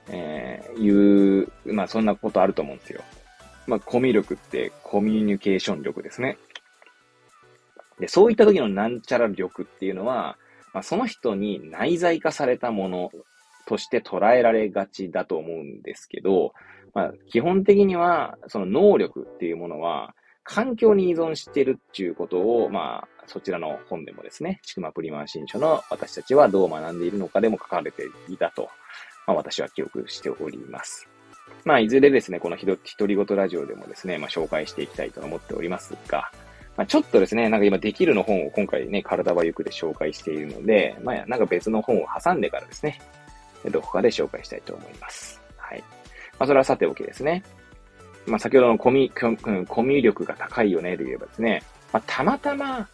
えー、いう、まあそんなことあると思うんですよ。まあコミュ力ってコミュニケーション力ですね。で、そういった時のなんちゃら力っていうのは、まあ、その人に内在化されたものとして捉えられがちだと思うんですけど、まあ、基本的には、その能力っていうものは、環境に依存してるっていうことを、まあ、そちらの本でもですね、ちくまプリマン新書の私たちはどう学んでいるのかでも書かれていたと、まあ、私は記憶しております。まあ、いずれですね、このひど、独り言ラジオでもですね、まあ、紹介していきたいと思っておりますが、まあ、ちょっとですね、なんか今できるの本を今回ね、体はゆくで紹介しているので、まあ、なんか別の本を挟んでからですね、どこかで紹介したいと思います。はい。まあ、それはさておきですね。まあ、先ほどのコミ、コミュ力が高いよねで言えばですね、まあ、たまたま、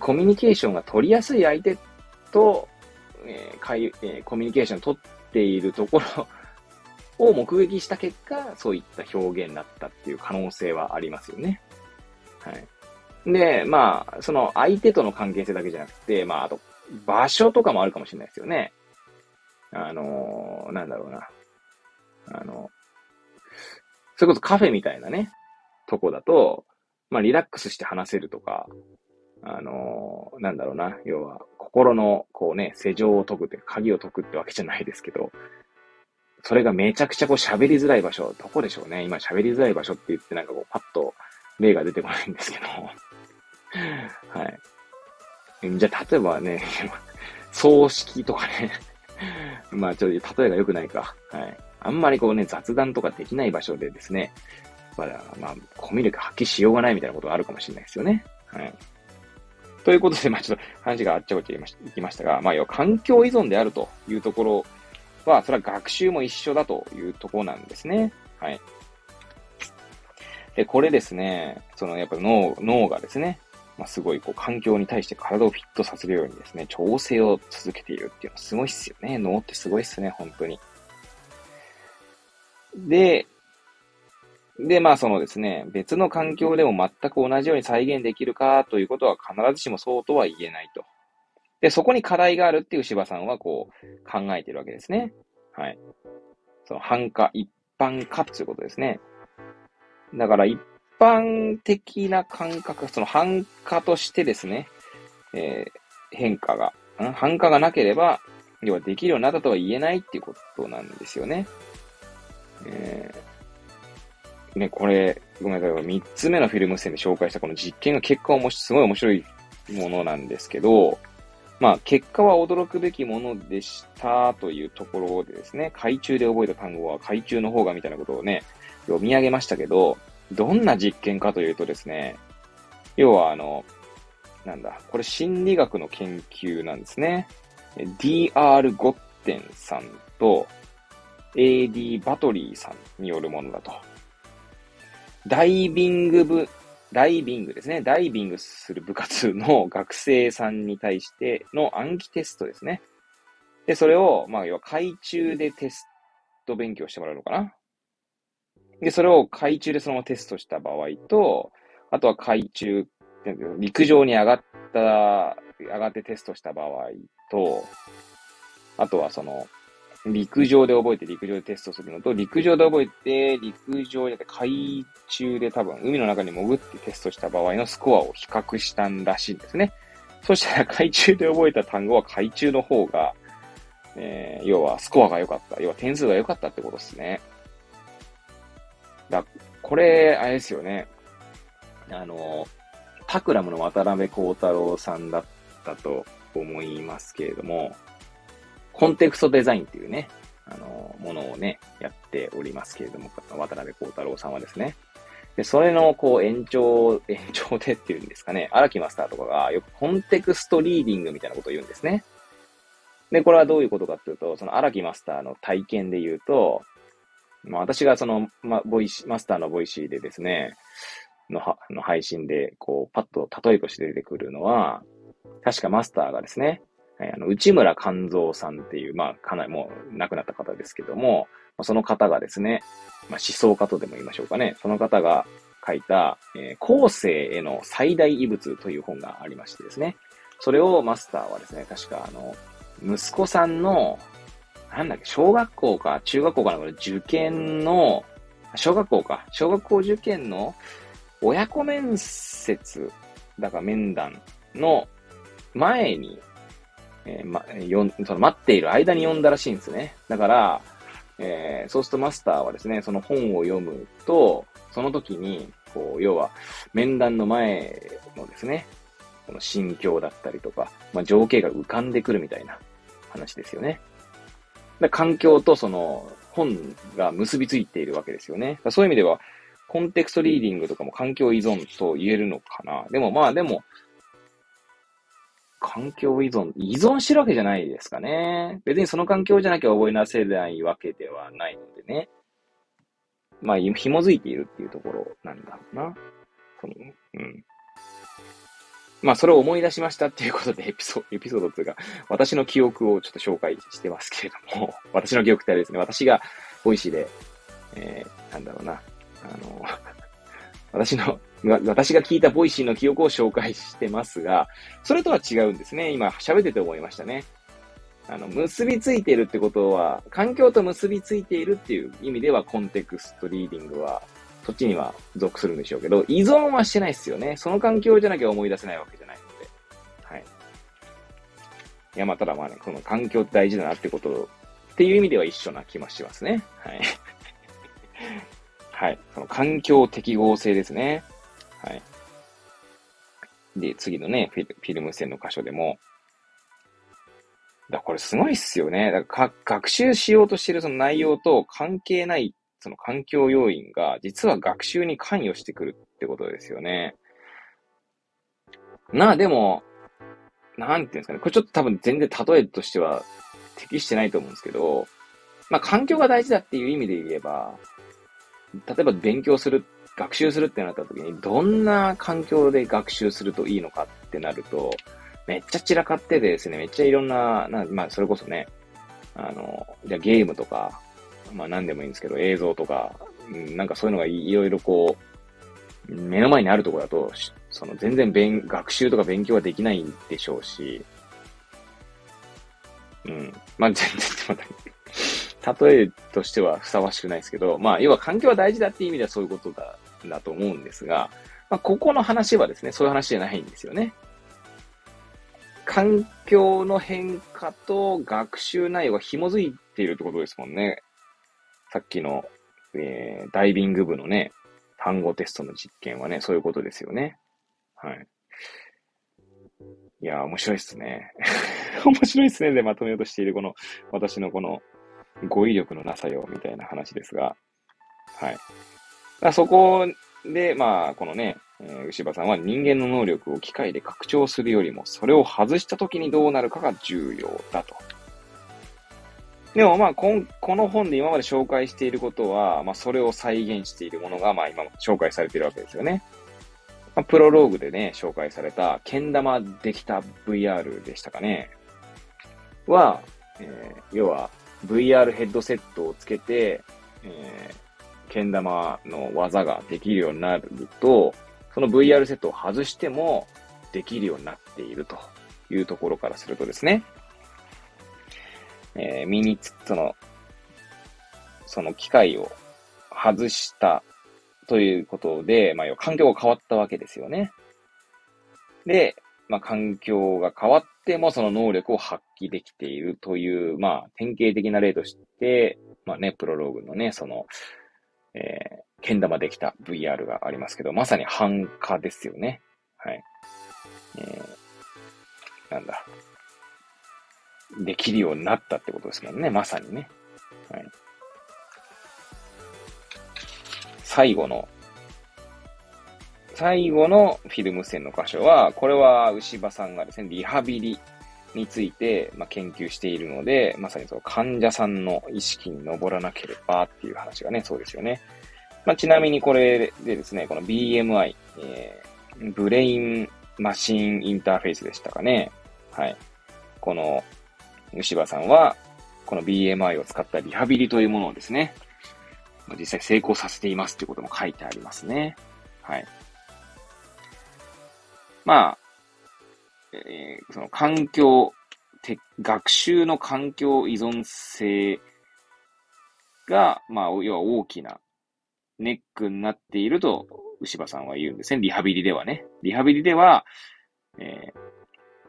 コミュニケーションが取りやすい相手と、えーかいえー、コミュニケーションを取っているところを目撃した結果、そういった表現になったっていう可能性はありますよね。はい。で、まあ、その相手との関係性だけじゃなくて、まあ、あと、場所とかもあるかもしれないですよね。あのー、なんだろうな。あの、それこそカフェみたいなね、とこだと、まあ、リラックスして話せるとか、あのー、なんだろうな。要は、心の、こうね、世情を解くって、鍵を解くってわけじゃないですけど、それがめちゃくちゃこう喋りづらい場所、どこでしょうね。今喋りづらい場所って言ってなんかこうパッと例が出てこないんですけど。はい。じゃあ、例えばね、(laughs) 葬式とかね (laughs) まあ、ちょっと例えが良くないか。はい。あんまりこうね、雑談とかできない場所でですね、まだ、まあ、コミュ力発揮しようがないみたいなことがあるかもしれないですよね。はい。ということで、まあちょっと話があっちゃこっちゃいきましたが、まあ要は環境依存であるというところは、それは学習も一緒だというところなんですね。はい。で、これですね、そのやっぱ脳、脳がですね、まあ、すごいこう環境に対して体をフィットさせるようにですね、調整を続けているっていうのはすごいっすよね。脳ってすごいっすね、本当に。で、で、まあそのですね、別の環境でも全く同じように再現できるかということは必ずしもそうとは言えないと。で、そこに課題があるっていう柴さんはこう考えてるわけですね。はい。その繁華、一般化ということですね。だから一般的な感覚、その繁華としてですね、えー、変化が、繁華がなければ、要はできるようになったとは言えないっていうことなんですよね。えーね、これ、ごめんなさい。3つ目のフィルム線で紹介したこの実験の結果はもしすごい面白いものなんですけど、まあ、結果は驚くべきものでしたというところでですね、海中で覚えた単語は海中の方がみたいなことをね、読み上げましたけど、どんな実験かというとですね、要はあの、なんだ、これ心理学の研究なんですね。DR ゴッテンさんと AD バトリーさんによるものだと。ダイビング部、ダイビングですね。ダイビングする部活の学生さんに対しての暗記テストですね。で、それを、まあ、要は海中でテスト勉強してもらうのかな。で、それを海中でそのままテストした場合と、あとは海中、陸上に上がった、上がってテストした場合と、あとはその、陸上で覚えて陸上でテストするのと、陸上で覚えて、陸上で海中で多分海の中に潜ってテストした場合のスコアを比較したんらしいんですね。そしたら海中で覚えた単語は海中の方が、えー、要はスコアが良かった。要は点数が良かったってことですね。だ、これ、あれですよね。あの、タクラムの渡辺幸太郎さんだったと思いますけれども、コンテクストデザインっていうね、あの、ものをね、やっておりますけれども、渡辺幸太郎さんはですね。で、それの、こう、延長、延長でっていうんですかね、荒木マスターとかがよく context reading みたいなことを言うんですね。で、これはどういうことかっていうと、その荒木マスターの体験で言うと、まあ、私がその、ま、 Voicyマスターの Voicy でですね、のはの配信で、こう、パッと例えとして出てくるのは、確かマスターがですね、あの、内村鑑三さんっていう、まあ、かなりもう亡くなった方ですけども、その方がですね、まあ、思想家とでも言いましょうかね。その方が書いた、えー、後世への最大遺物という本がありましてですね。それをマスターはですね、確かあの、息子さんの、なんだっけ、小学校か中学校かな、これ受験の、小学校か、小学校受験の親子面接、だから面談の前にえー、ま、よ、その待っている間に読んだらしいんですね。だから、えー、そうするとマスターはですね、その本を読むと、その時に、こう、要は、面談の前のですね、この心境だったりとか、まあ、情景が浮かんでくるみたいな話ですよね。で環境とその本が結びついているわけですよね。そういう意味では、コンテクストリーディングとかも環境依存と言えるのかな？でもまあでも、環境依存、依存してるわけじゃないですかね。別にその環境じゃなきゃ思い出せないわけではないのでね。まあ、紐づいているっていうところなんだろうな。その、うん。まあ、それを思い出しましたっていうことでエピソード、エピソードというか、私の記憶をちょっと紹介してますけれども、(laughs) 私の記憶ってあれですね、私が Voicy で、えー、なんだろうな、あの、(laughs) 私の私が聞いた Voicy の記憶を紹介してますが、それとは違うんですね。今喋ってて思いましたね。あの、結びついているってことは、環境と結びついているっていう意味では、コンテクストリーディングは、そっちには属するんでしょうけど、依存はしてないですよね。その環境じゃなきゃ思い出せないわけじゃないので。はい。いや、まあ、ただまあね、この環境大事だなってことっていう意味では一緒な気もしますね。はい。はい。その環境適合性ですね。はい。で、次のね、フィルム線の箇所でも、だこれすごいっすよね。だから学習しようとしてるその内容と関係ないその環境要因が実は学習に関与してくるってことですよね。なあ、でも、なんていうんですかね。これちょっと多分全然例えとしては適してないと思うんですけど、まあ環境が大事だっていう意味で言えば、例えば勉強する学習するってなった時に、どんな環境で学習するといいのかってなると、めっちゃ散らかってですね、めっちゃいろんな、なまあ、それこそね、あの、じゃゲームとか、まあ何でもいいんですけど、映像とか、なんかそういうのがいろいろこう、目の前にあるところだと、その全然勉、学習とか勉強はできないんでしょうし、うん。まあ、全然、また、例えとしてはふさわしくないですけど、まあ、要は環境は大事だっていう意味ではそういうことだ、だと思うんですが、まあ、ここの話はですね、そういう話じゃないんですよね。環境の変化と学習内容が紐づいているってことですもんね。さっきの、えー、ダイビング部のね、単語テストの実験はね、そういうことですよね。はい。いや、面白いっすね。(laughs) 面白いっすね。で、まとめようとしているこの、私のこの語彙力のなさよ、みたいな話ですが。はい。だそこで、まあ、このね、えー、牛場さんは人間の能力を機械で拡張するよりも、それを外した時にどうなるかが重要だと。でもまあこ、この本で今まで紹介していることは、まあ、それを再現しているものが、まあ、今紹介されているわけですよね。まあ、プロローグでね、紹介された、けん玉できた VR でしたかね。は、えー、要は、VR ヘッドセットをつけて、えー、けん玉の技ができるようになると、その VR セットを外してもできるようになっているというところからするとですね、えー、身につ、その、その機械を外したということで、まあ、環境が変わったわけですよね。で、まあ、環境が変わってもその能力を発揮できているという、まあ、典型的な例として、まあね、プロローグのね、その、えー、けん玉できた VR がありますけど、まさに反化ですよね。はい。えー、なんだ。できるようになったってことですもんね。まさにね。はい。最後の、最後のフィルム線の箇所は、これは牛場さんがですね、リハビリについて、まあ、研究しているので、まさにその患者さんの意識に上らなければっていう話がね、そうですよね。まあ、ちなみにこれでですね、この BMI、えー、ブレインマシンインターフェースでしたかね。はい。この、牛場さんは、この BMI を使ったリハビリというものをですね、実際成功させていますってことも書いてありますね。はい。まあ、えー、その環境、学習の環境依存性が、まあ、要は大きなネックになっていると、牛場さんは言うんですね。リハビリではね。リハビリでは、えー、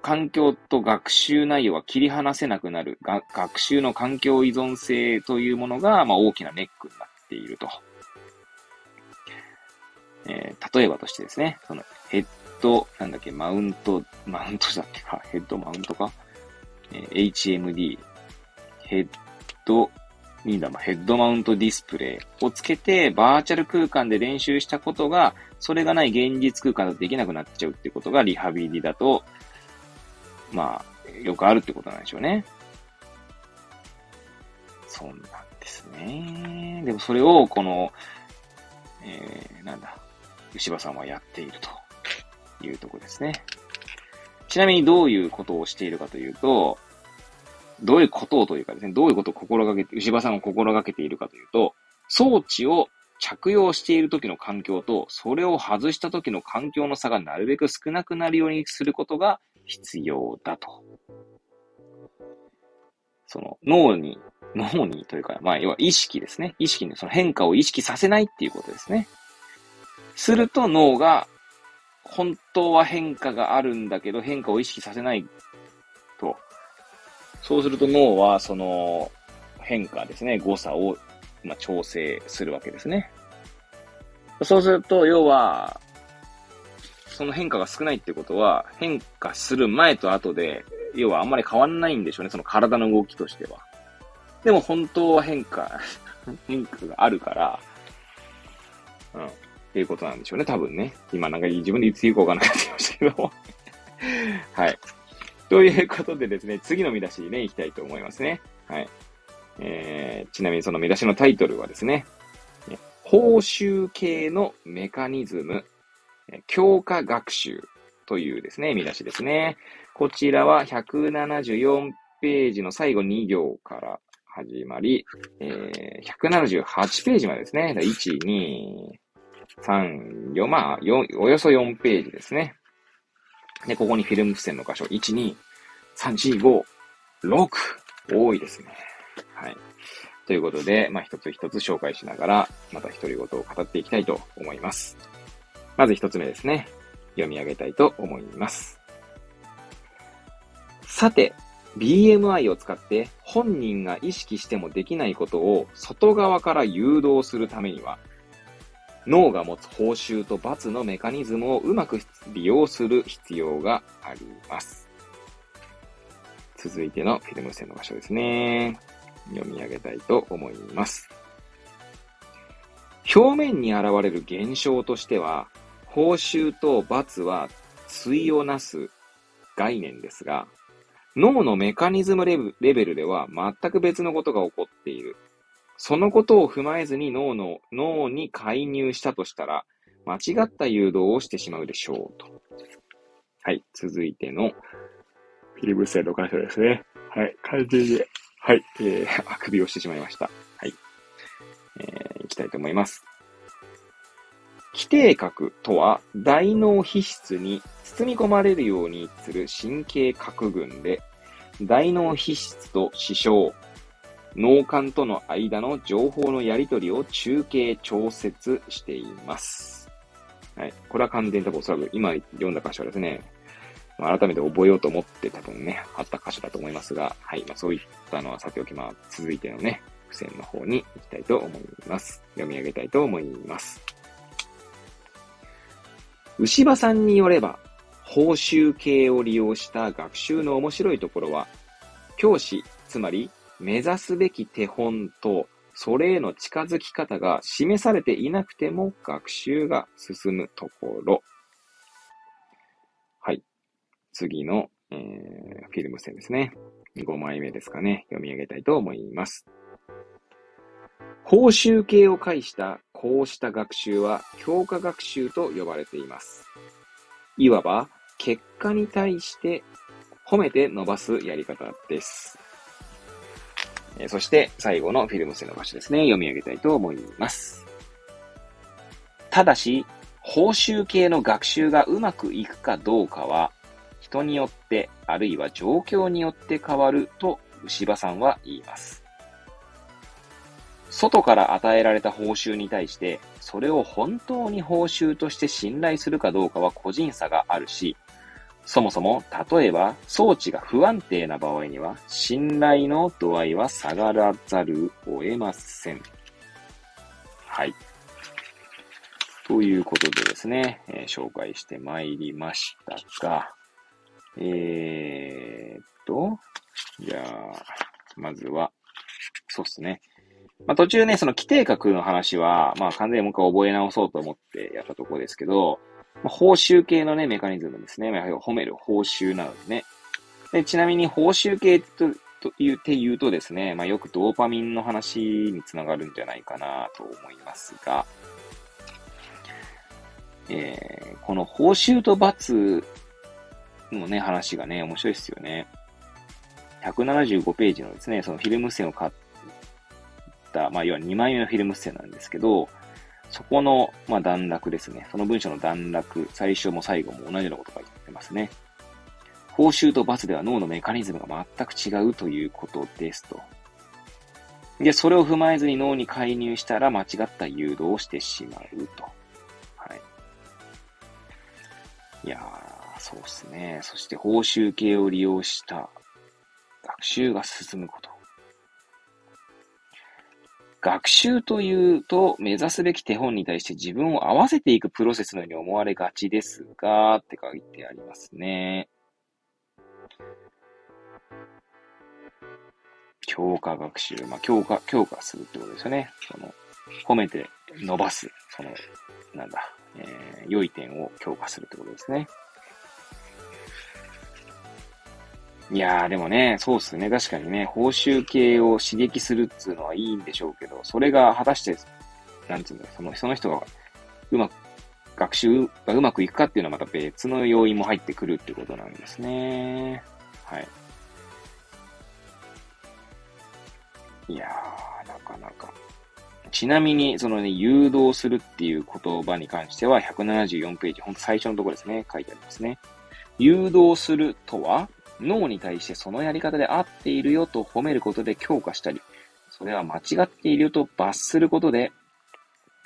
環境と学習内容は切り離せなくなる。学習の環境依存性というものが、まあ、大きなネックになっていると。えー、例えばとしてですね、そのヘッド、なんだっけ、マウント、マウントだっけか、ヘッドマウントか、えー、HMD、ヘッド、ヘッドマウントディスプレイをつけて、バーチャル空間で練習したことが、それがない現実空間だとできなくなっちゃうってことがリハビリだと、まあ、よくあるってことなんでしょうね。そうなんですね。でもそれを、この、えー、なんだ、牛場さんはやっているというとこですね。ちなみにどういうことをしているかというと、どういうことをというかですね、どういうことを心がけて、牛場さんを心がけているかというと、装置を着用している時の環境と、それを外した時の環境の差がなるべく少なくなるようにすることが必要だと。その脳に、(laughs) 脳にというか、まあ、要は意識ですね。意識のその変化を意識させないっていうことですね。すると脳が、本当は変化があるんだけど、変化を意識させないと。そうすると脳はその変化ですね、誤差を、まあ、調整するわけですね。そうすると、要は、その変化が少ないってことは、変化する前と後で、要はあんまり変わんないんでしょうね、その体の動きとしては。でも本当は変化、(laughs) 変化があるから、うん、っていうことなんでしょうね、多分ね。今なんか自分で言っていこうかなって言いましたけども (laughs) はい。ということでですね、次の見出しにね、行きたいと思いますね。はい。えー、ちなみにその見出しのタイトルはですね、報酬系のメカニズム、強化学習というですね、見出しですね。こちらは174ページの最後2行から始まり、えー、178ページまでですね。1、2、3、4、まあ、およそ4ページですね。で、ここにフィルム付箋の箇所、1、2、3、4、5、6。多いですね。はい。ということで、まあ、一つ一つ紹介しながら、また独り言を語っていきたいと思います。まず一つ目ですね。読み上げたいと思います。さて、BMI を使って本人が意識してもできないことを外側から誘導するためには、脳が持つ報酬と罰のメカニズムをうまく利用する必要があります。続いてのフィルム線の場所ですね。読み上げたいと思います。表面に現れる現象としては、報酬と罰は対をなす概念ですが、脳のメカニズムレベルでは全く別のことが起こっている。そのことを踏まえずに脳の、脳に介入したとしたら、間違った誘導をしてしまうでしょうと。はい。続いての、フィリブステの箇所ですね。はい。完全に、はい。えー、(laughs) あくびをしてしまいました。はい。えー、いきたいと思います。規定核とは、大脳皮質に包み込まれるようにする神経核群で、大脳皮質と視床、脳幹との間の情報のやり取りを中継調節しています。はい。これは完全に多分おそらく今読んだ箇所ですね、改めて覚えようと思って多分ね、あった箇所だと思いますが、はい。まあ、そういったのはさておき、まあ、続いてのね、付箋の方に行きたいと思います。読み上げたいと思います。牛場さんによれば、報酬系を利用した学習の面白いところは、教師、つまり目指すべき手本と、それへの近づき方が示されていなくても学習が進むところ。はい。次の、えー、フィルム線ですね。5枚目ですかね。読み上げたいと思います。報酬系を介したこうした学習は強化学習と呼ばれています。いわば結果に対して褒めて伸ばすやり方です。えそして最後のフィルム性の場所ですね。読み上げたいと思います。ただし、報酬系の学習がうまくいくかどうかは、人によって、あるいは状況によって変わると牛場さんは言います。外から与えられた報酬に対して、それを本当に報酬として信頼するかどうかは個人差があるし、そもそも、例えば装置が不安定な場合には、信頼の度合いは下がらざるを得ません。はい。ということでですね、えー、紹介してまいりましたが、えー、っと、じゃあ、まずは、そうですね。まあ、途中ね、その規定格の話は、まあ、完全にもう一回覚え直そうと思ってやったところですけど、まあ、報酬系のね、メカニズムですね。まあ、褒める報酬なのでね。でちなみに報酬系とと言って言うとですね、まあ、よくドーパミンの話につながるんじゃないかなと思いますが、えー、この報酬と罰のね、話がね、面白いですよね。175ページのですね、そのフィルム線を買っ、まあ、要は2枚目のフィルム線なんですけど、そこの、まあ、段落ですね。その文章の段落、最初も最後も同じようなことが言ってますね。報酬と罰では脳のメカニズムが全く違うということですと。で、それを踏まえずに脳に介入したら間違った誘導をしてしまうと。はい。いやー、そうですね。そして報酬系を利用した学習が進むこと。学習というと、目指すべき手本に対して自分を合わせていくプロセスのように思われがちですが、って書いてありますね。強化学習。まあ、強化、強化するってことですよね。その、褒めて伸ばす。その、なんだ、えー、良い点を強化するってことですね。いやー、でもね、そうっすね。確かにね、報酬系を刺激するっつうのはいいんでしょうけど、それが果たして、なんつうんだその、その人がうまく、学習がうまくいくかっていうのはまた別の要因も入ってくるってことなんですね。はい。いやー、なかなかちなみに、そのね、誘導するっていう言葉に関しては、174ページ、ほんと最初のところですね、書いてありますね。誘導するとは、脳に対してそのやり方で合っているよと褒めることで強化したり、それは間違っているよと罰することで、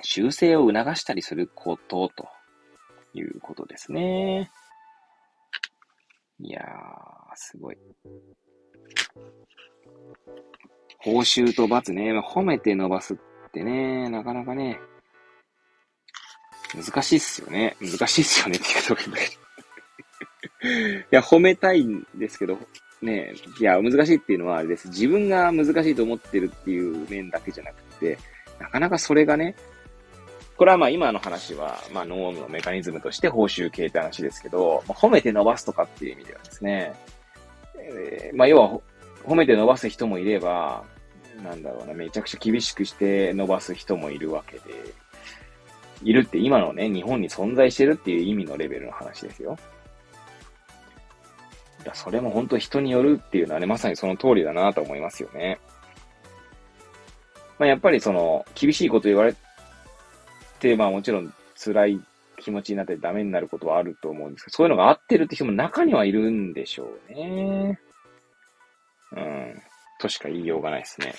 修正を促したりすることということですね。いやー、すごい。報酬と罰ね、褒めて伸ばすってね、なかなかね、難しいっすよね。難しいっすよねって言うとけど。いや、褒めたいんですけど、ね、いや、難しいっていうのはあれです。自分が難しいと思ってるっていう面だけじゃなくて、なかなかそれがね、これはまあ今の話は、まあ脳のメカニズムとして報酬系って話ですけど、まあ、褒めて伸ばすとかっていう意味ではですね、えー、まあ要は褒めて伸ばす人もいれば、なんだろうな、めちゃくちゃ厳しくして伸ばす人もいるわけで、いるって今のね、日本に存在してるっていう意味のレベルの話ですよ。だそれも本当人によるっていうのはね、まさにその通りだなと思いますよね。まあ、やっぱりその、厳しいこと言われて、まあもちろん辛い気持ちになってダメになることはあると思うんですけど、そういうのが合ってるって人も中にはいるんでしょうね。うん。としか言いようがないですね。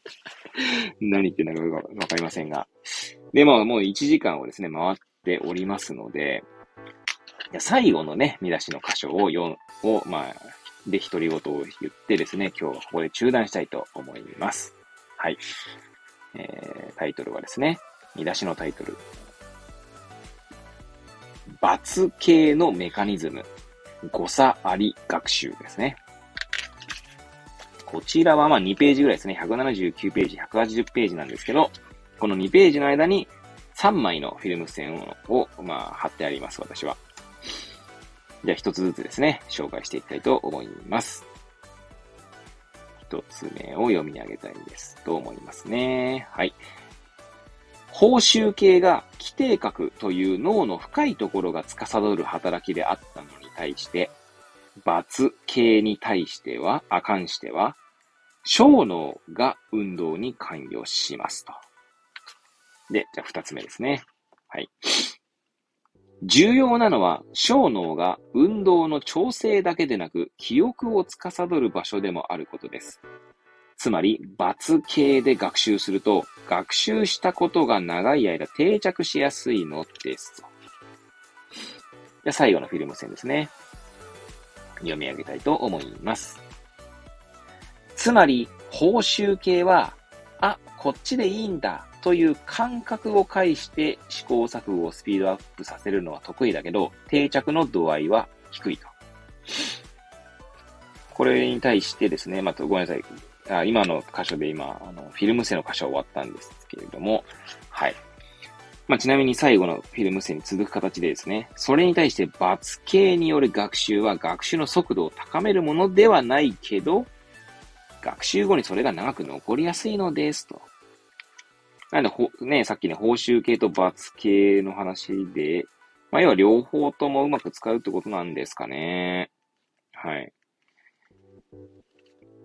(laughs) 何言ってんだかわかりませんが。で、まあもう1時間をですね、回っておりますので、最後のね、見出しの箇所を読を、まあ、で、独り言を言ってですね、今日はここで中断したいと思います。はい。えー、タイトルはですね、見出しのタイトル。罰系のメカニズム。誤差あり学習ですね。こちらはまあ2ページぐらいですね。179ページ、180ページなんですけど、この2ページの間に3枚のフィルム線を、まあ、貼ってあります、私は。じゃあ一つずつですね、紹介していきたいと思います。一つ目を読み上げたいんですと思いますね。はい。報酬系が規定核という脳の深いところが司る働きであったのに対して、罰系に対しては、あ、関しては、小脳が運動に関与しますと。で、じゃあ二つ目ですね。はい。重要なのは、小脳が運動の調整だけでなく、記憶を司る場所でもあることです。つまり、罰系で学習すると、学習したことが長い間定着しやすいのです。じゃ最後のフィルム線ですね。読み上げたいと思います。つまり、報酬系は、あ、こっちでいいんだという感覚を介して試行錯誤をスピードアップさせるのは得意だけど、定着の度合いは低いと。これに対してですね、またごめんなさい。あ今の箇所で今、あの、フィルム線の箇所終わったんですけれども、はい。まあ、ちなみに最後のフィルム線に続く形でですね、それに対して罰系による学習は学習の速度を高めるものではないけど、学習後にそれが長く残りやすいのですと。なんで、ほ、ね、さっきね、報酬系と罰系の話で、まあ、要は両方ともうまく使うってことなんですかね。はい。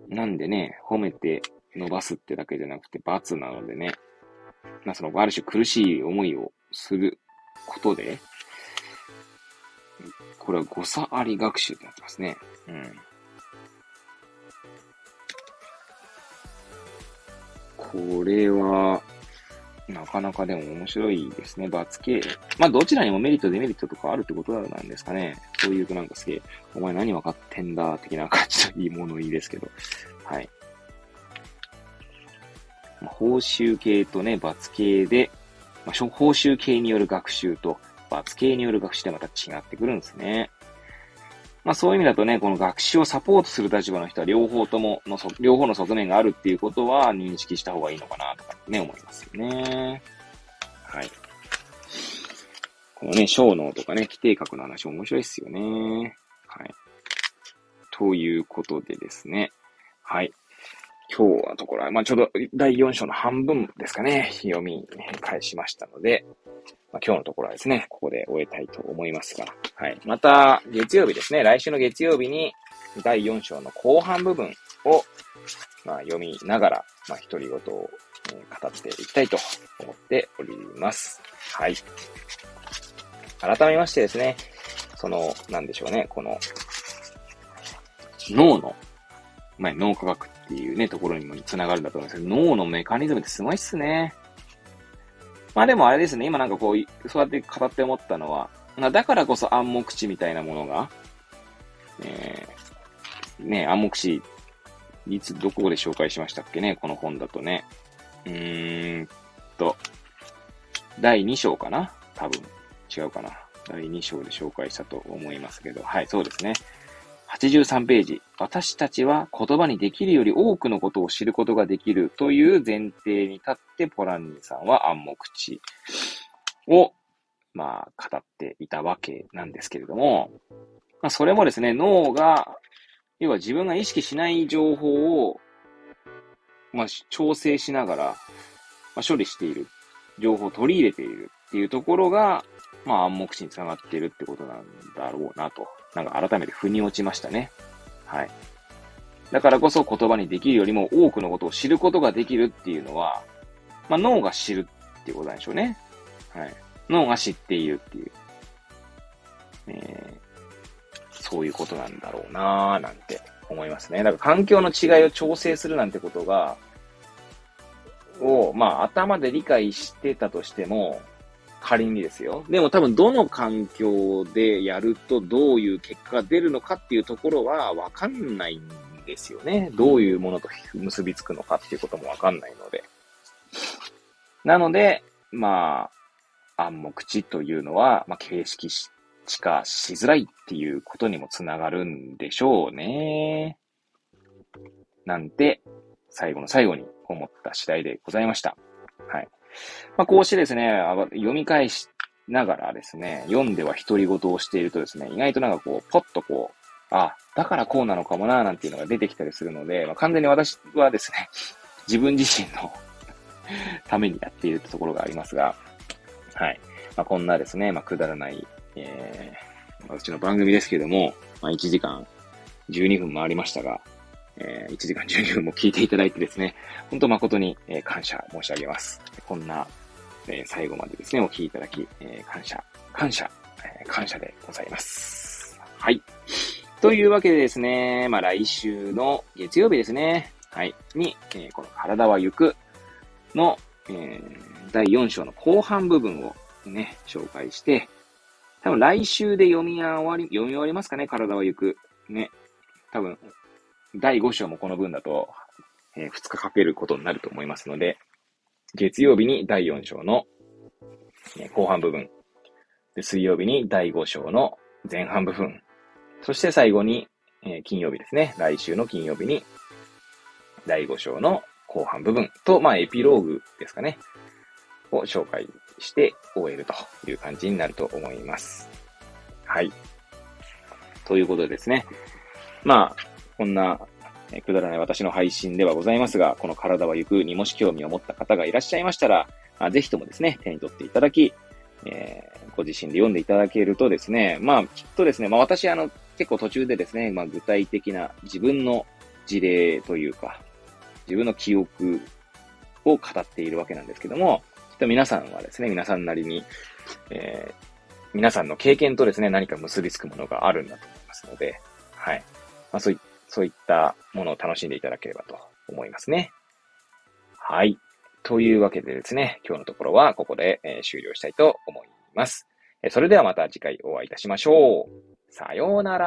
なんでね、褒めて伸ばすってだけじゃなくて罰なのでね、まあ、その、ある種苦しい思いをすることで、これは誤差あり学習ってなってますね。うん。これは、なかなかでも面白いですね。罰系。まあ、どちらにもメリット、デメリットとかあるってことなんですかね。そういうとなんかすげえ、お前何分かってんだ、的な感じのいいものいいですけど。はい。まあ、報酬系とね、罰系で、まあ、報酬系による学習と罰系による学習でまた違ってくるんですね。まあそういう意味だとね、この学習をサポートする立場の人は両方ともの、両方の側面があるっていうことは認識した方がいいのかなとかね、思いますよね。はい。このね、小脳とかね、規定格の話面白いですよね。はい。ということでですね。はい。今日のところは、まあちょうど第4章の半分ですかね、読み返しましたので、まあ、今日のところはですね、ここで終えたいと思いますが、はい。また、月曜日ですね、来週の月曜日に、第4章の後半部分を、まあ、読みながら、まあ、独り言を語っていきたいと思っております。はい。改めましてですね、その、なんでしょうね、この、脳の、まあ、脳科学っっていうね、ところにも繋がるんだと思うんですけど、脳のメカニズムってすごいっすね。まあでもあれですね、今なんかこう、そうやって語って思ったのは、だからこそ暗黙知みたいなものが、えー、ね、暗黙知、いつ、どこで紹介しましたっけね、この本だとね。うーんと、第2章かな？多分。違うかな？第2章で紹介したと思いますけど、はい、そうですね。83ページ。私たちは言葉にできるより多くのことを知ることができるという前提に立ってポランニさんは暗黙知を、まあ、語っていたわけなんですけれども、まあ、それもですね、脳が、要は自分が意識しない情報を、まあ、調整しながら、まあ、処理している。情報を取り入れているっていうところが、まあ暗黙知につながっているってことなんだろうなと、なんか改めて腑に落ちましたね。はい。だからこそ言葉にできるよりも多くのことを知ることができるっていうのは、まあ脳が知るっていうことなんでしょうね。はい。脳が知っているっていう。えー、そういうことなんだろうなぁなんて思いますね。だから環境の違いを調整するなんてことが、を、まあ頭で理解してたとしても、仮にですよ。でも多分どの環境でやるとどういう結果が出るのかっていうところはわかんないんですよね。どういうものと結びつくのかっていうこともわかんないので。なので、まあ、暗黙知というのは、まあ、形式しかしづらいっていうことにもつながるんでしょうね。なんて、最後の最後に思った次第でございました。はい。まあ、こうしてですね、読み返しながらですね、読んでは独り言をしているとですね、意外となんかこう、ポッとこう、あ、だからこうなのかもな、なんていうのが出てきたりするので、まあ、完全に私はですね、(laughs) 自分自身の (laughs) ためにやっているってところがありますが、はい。まあ、こんなですね、まあ、くだらない、えー、うちの番組ですけども、まあ、1時間12分回りましたが、えー、1時間12分も聞いていただいてですね、本当誠に、えー、感謝申し上げます。こんな、えー、最後までですね、お聞きいただき、え、感謝、感謝、え、感謝でございます。はい。というわけでですね、まあ来週の月曜日ですね、はい、に、え、この体は行くの、え、第4章の後半部分をね、紹介して、多分来週で読み終わり、読み終わりますかね、体は行く。ね。多分、第5章もこの分だと、えー、2日かけることになると思いますので、月曜日に第4章の、え、後半部分で、水曜日に第5章の前半部分、そして最後に、えー、金曜日ですね。来週の金曜日に第5章の後半部分と、まあ、エピローグですかね。を紹介して終えるという感じになると思います。はい。ということでですね。まあ、こんな、くだらない私の配信ではございますが、この体は行くにもし興味を持った方がいらっしゃいましたら、ぜひともですね、手に取っていただき、えー、ご自身で読んでいただけるとですね、まあ、きっとですね、まあ私、あの、結構途中でですね、まあ具体的な自分の事例というか、自分の記憶を語っているわけなんですけども、きっと皆さんはですね、皆さんなりに、えー、皆さんの経験とですね、何か結びつくものがあるんだと思いますので、はい。まあそういっそういったものを楽しんでいただければと思いますね。はい。というわけでですね、今日のところはここで、えー、終了したいと思います。えそれではまた次回お会いいたしましょう。さようなら。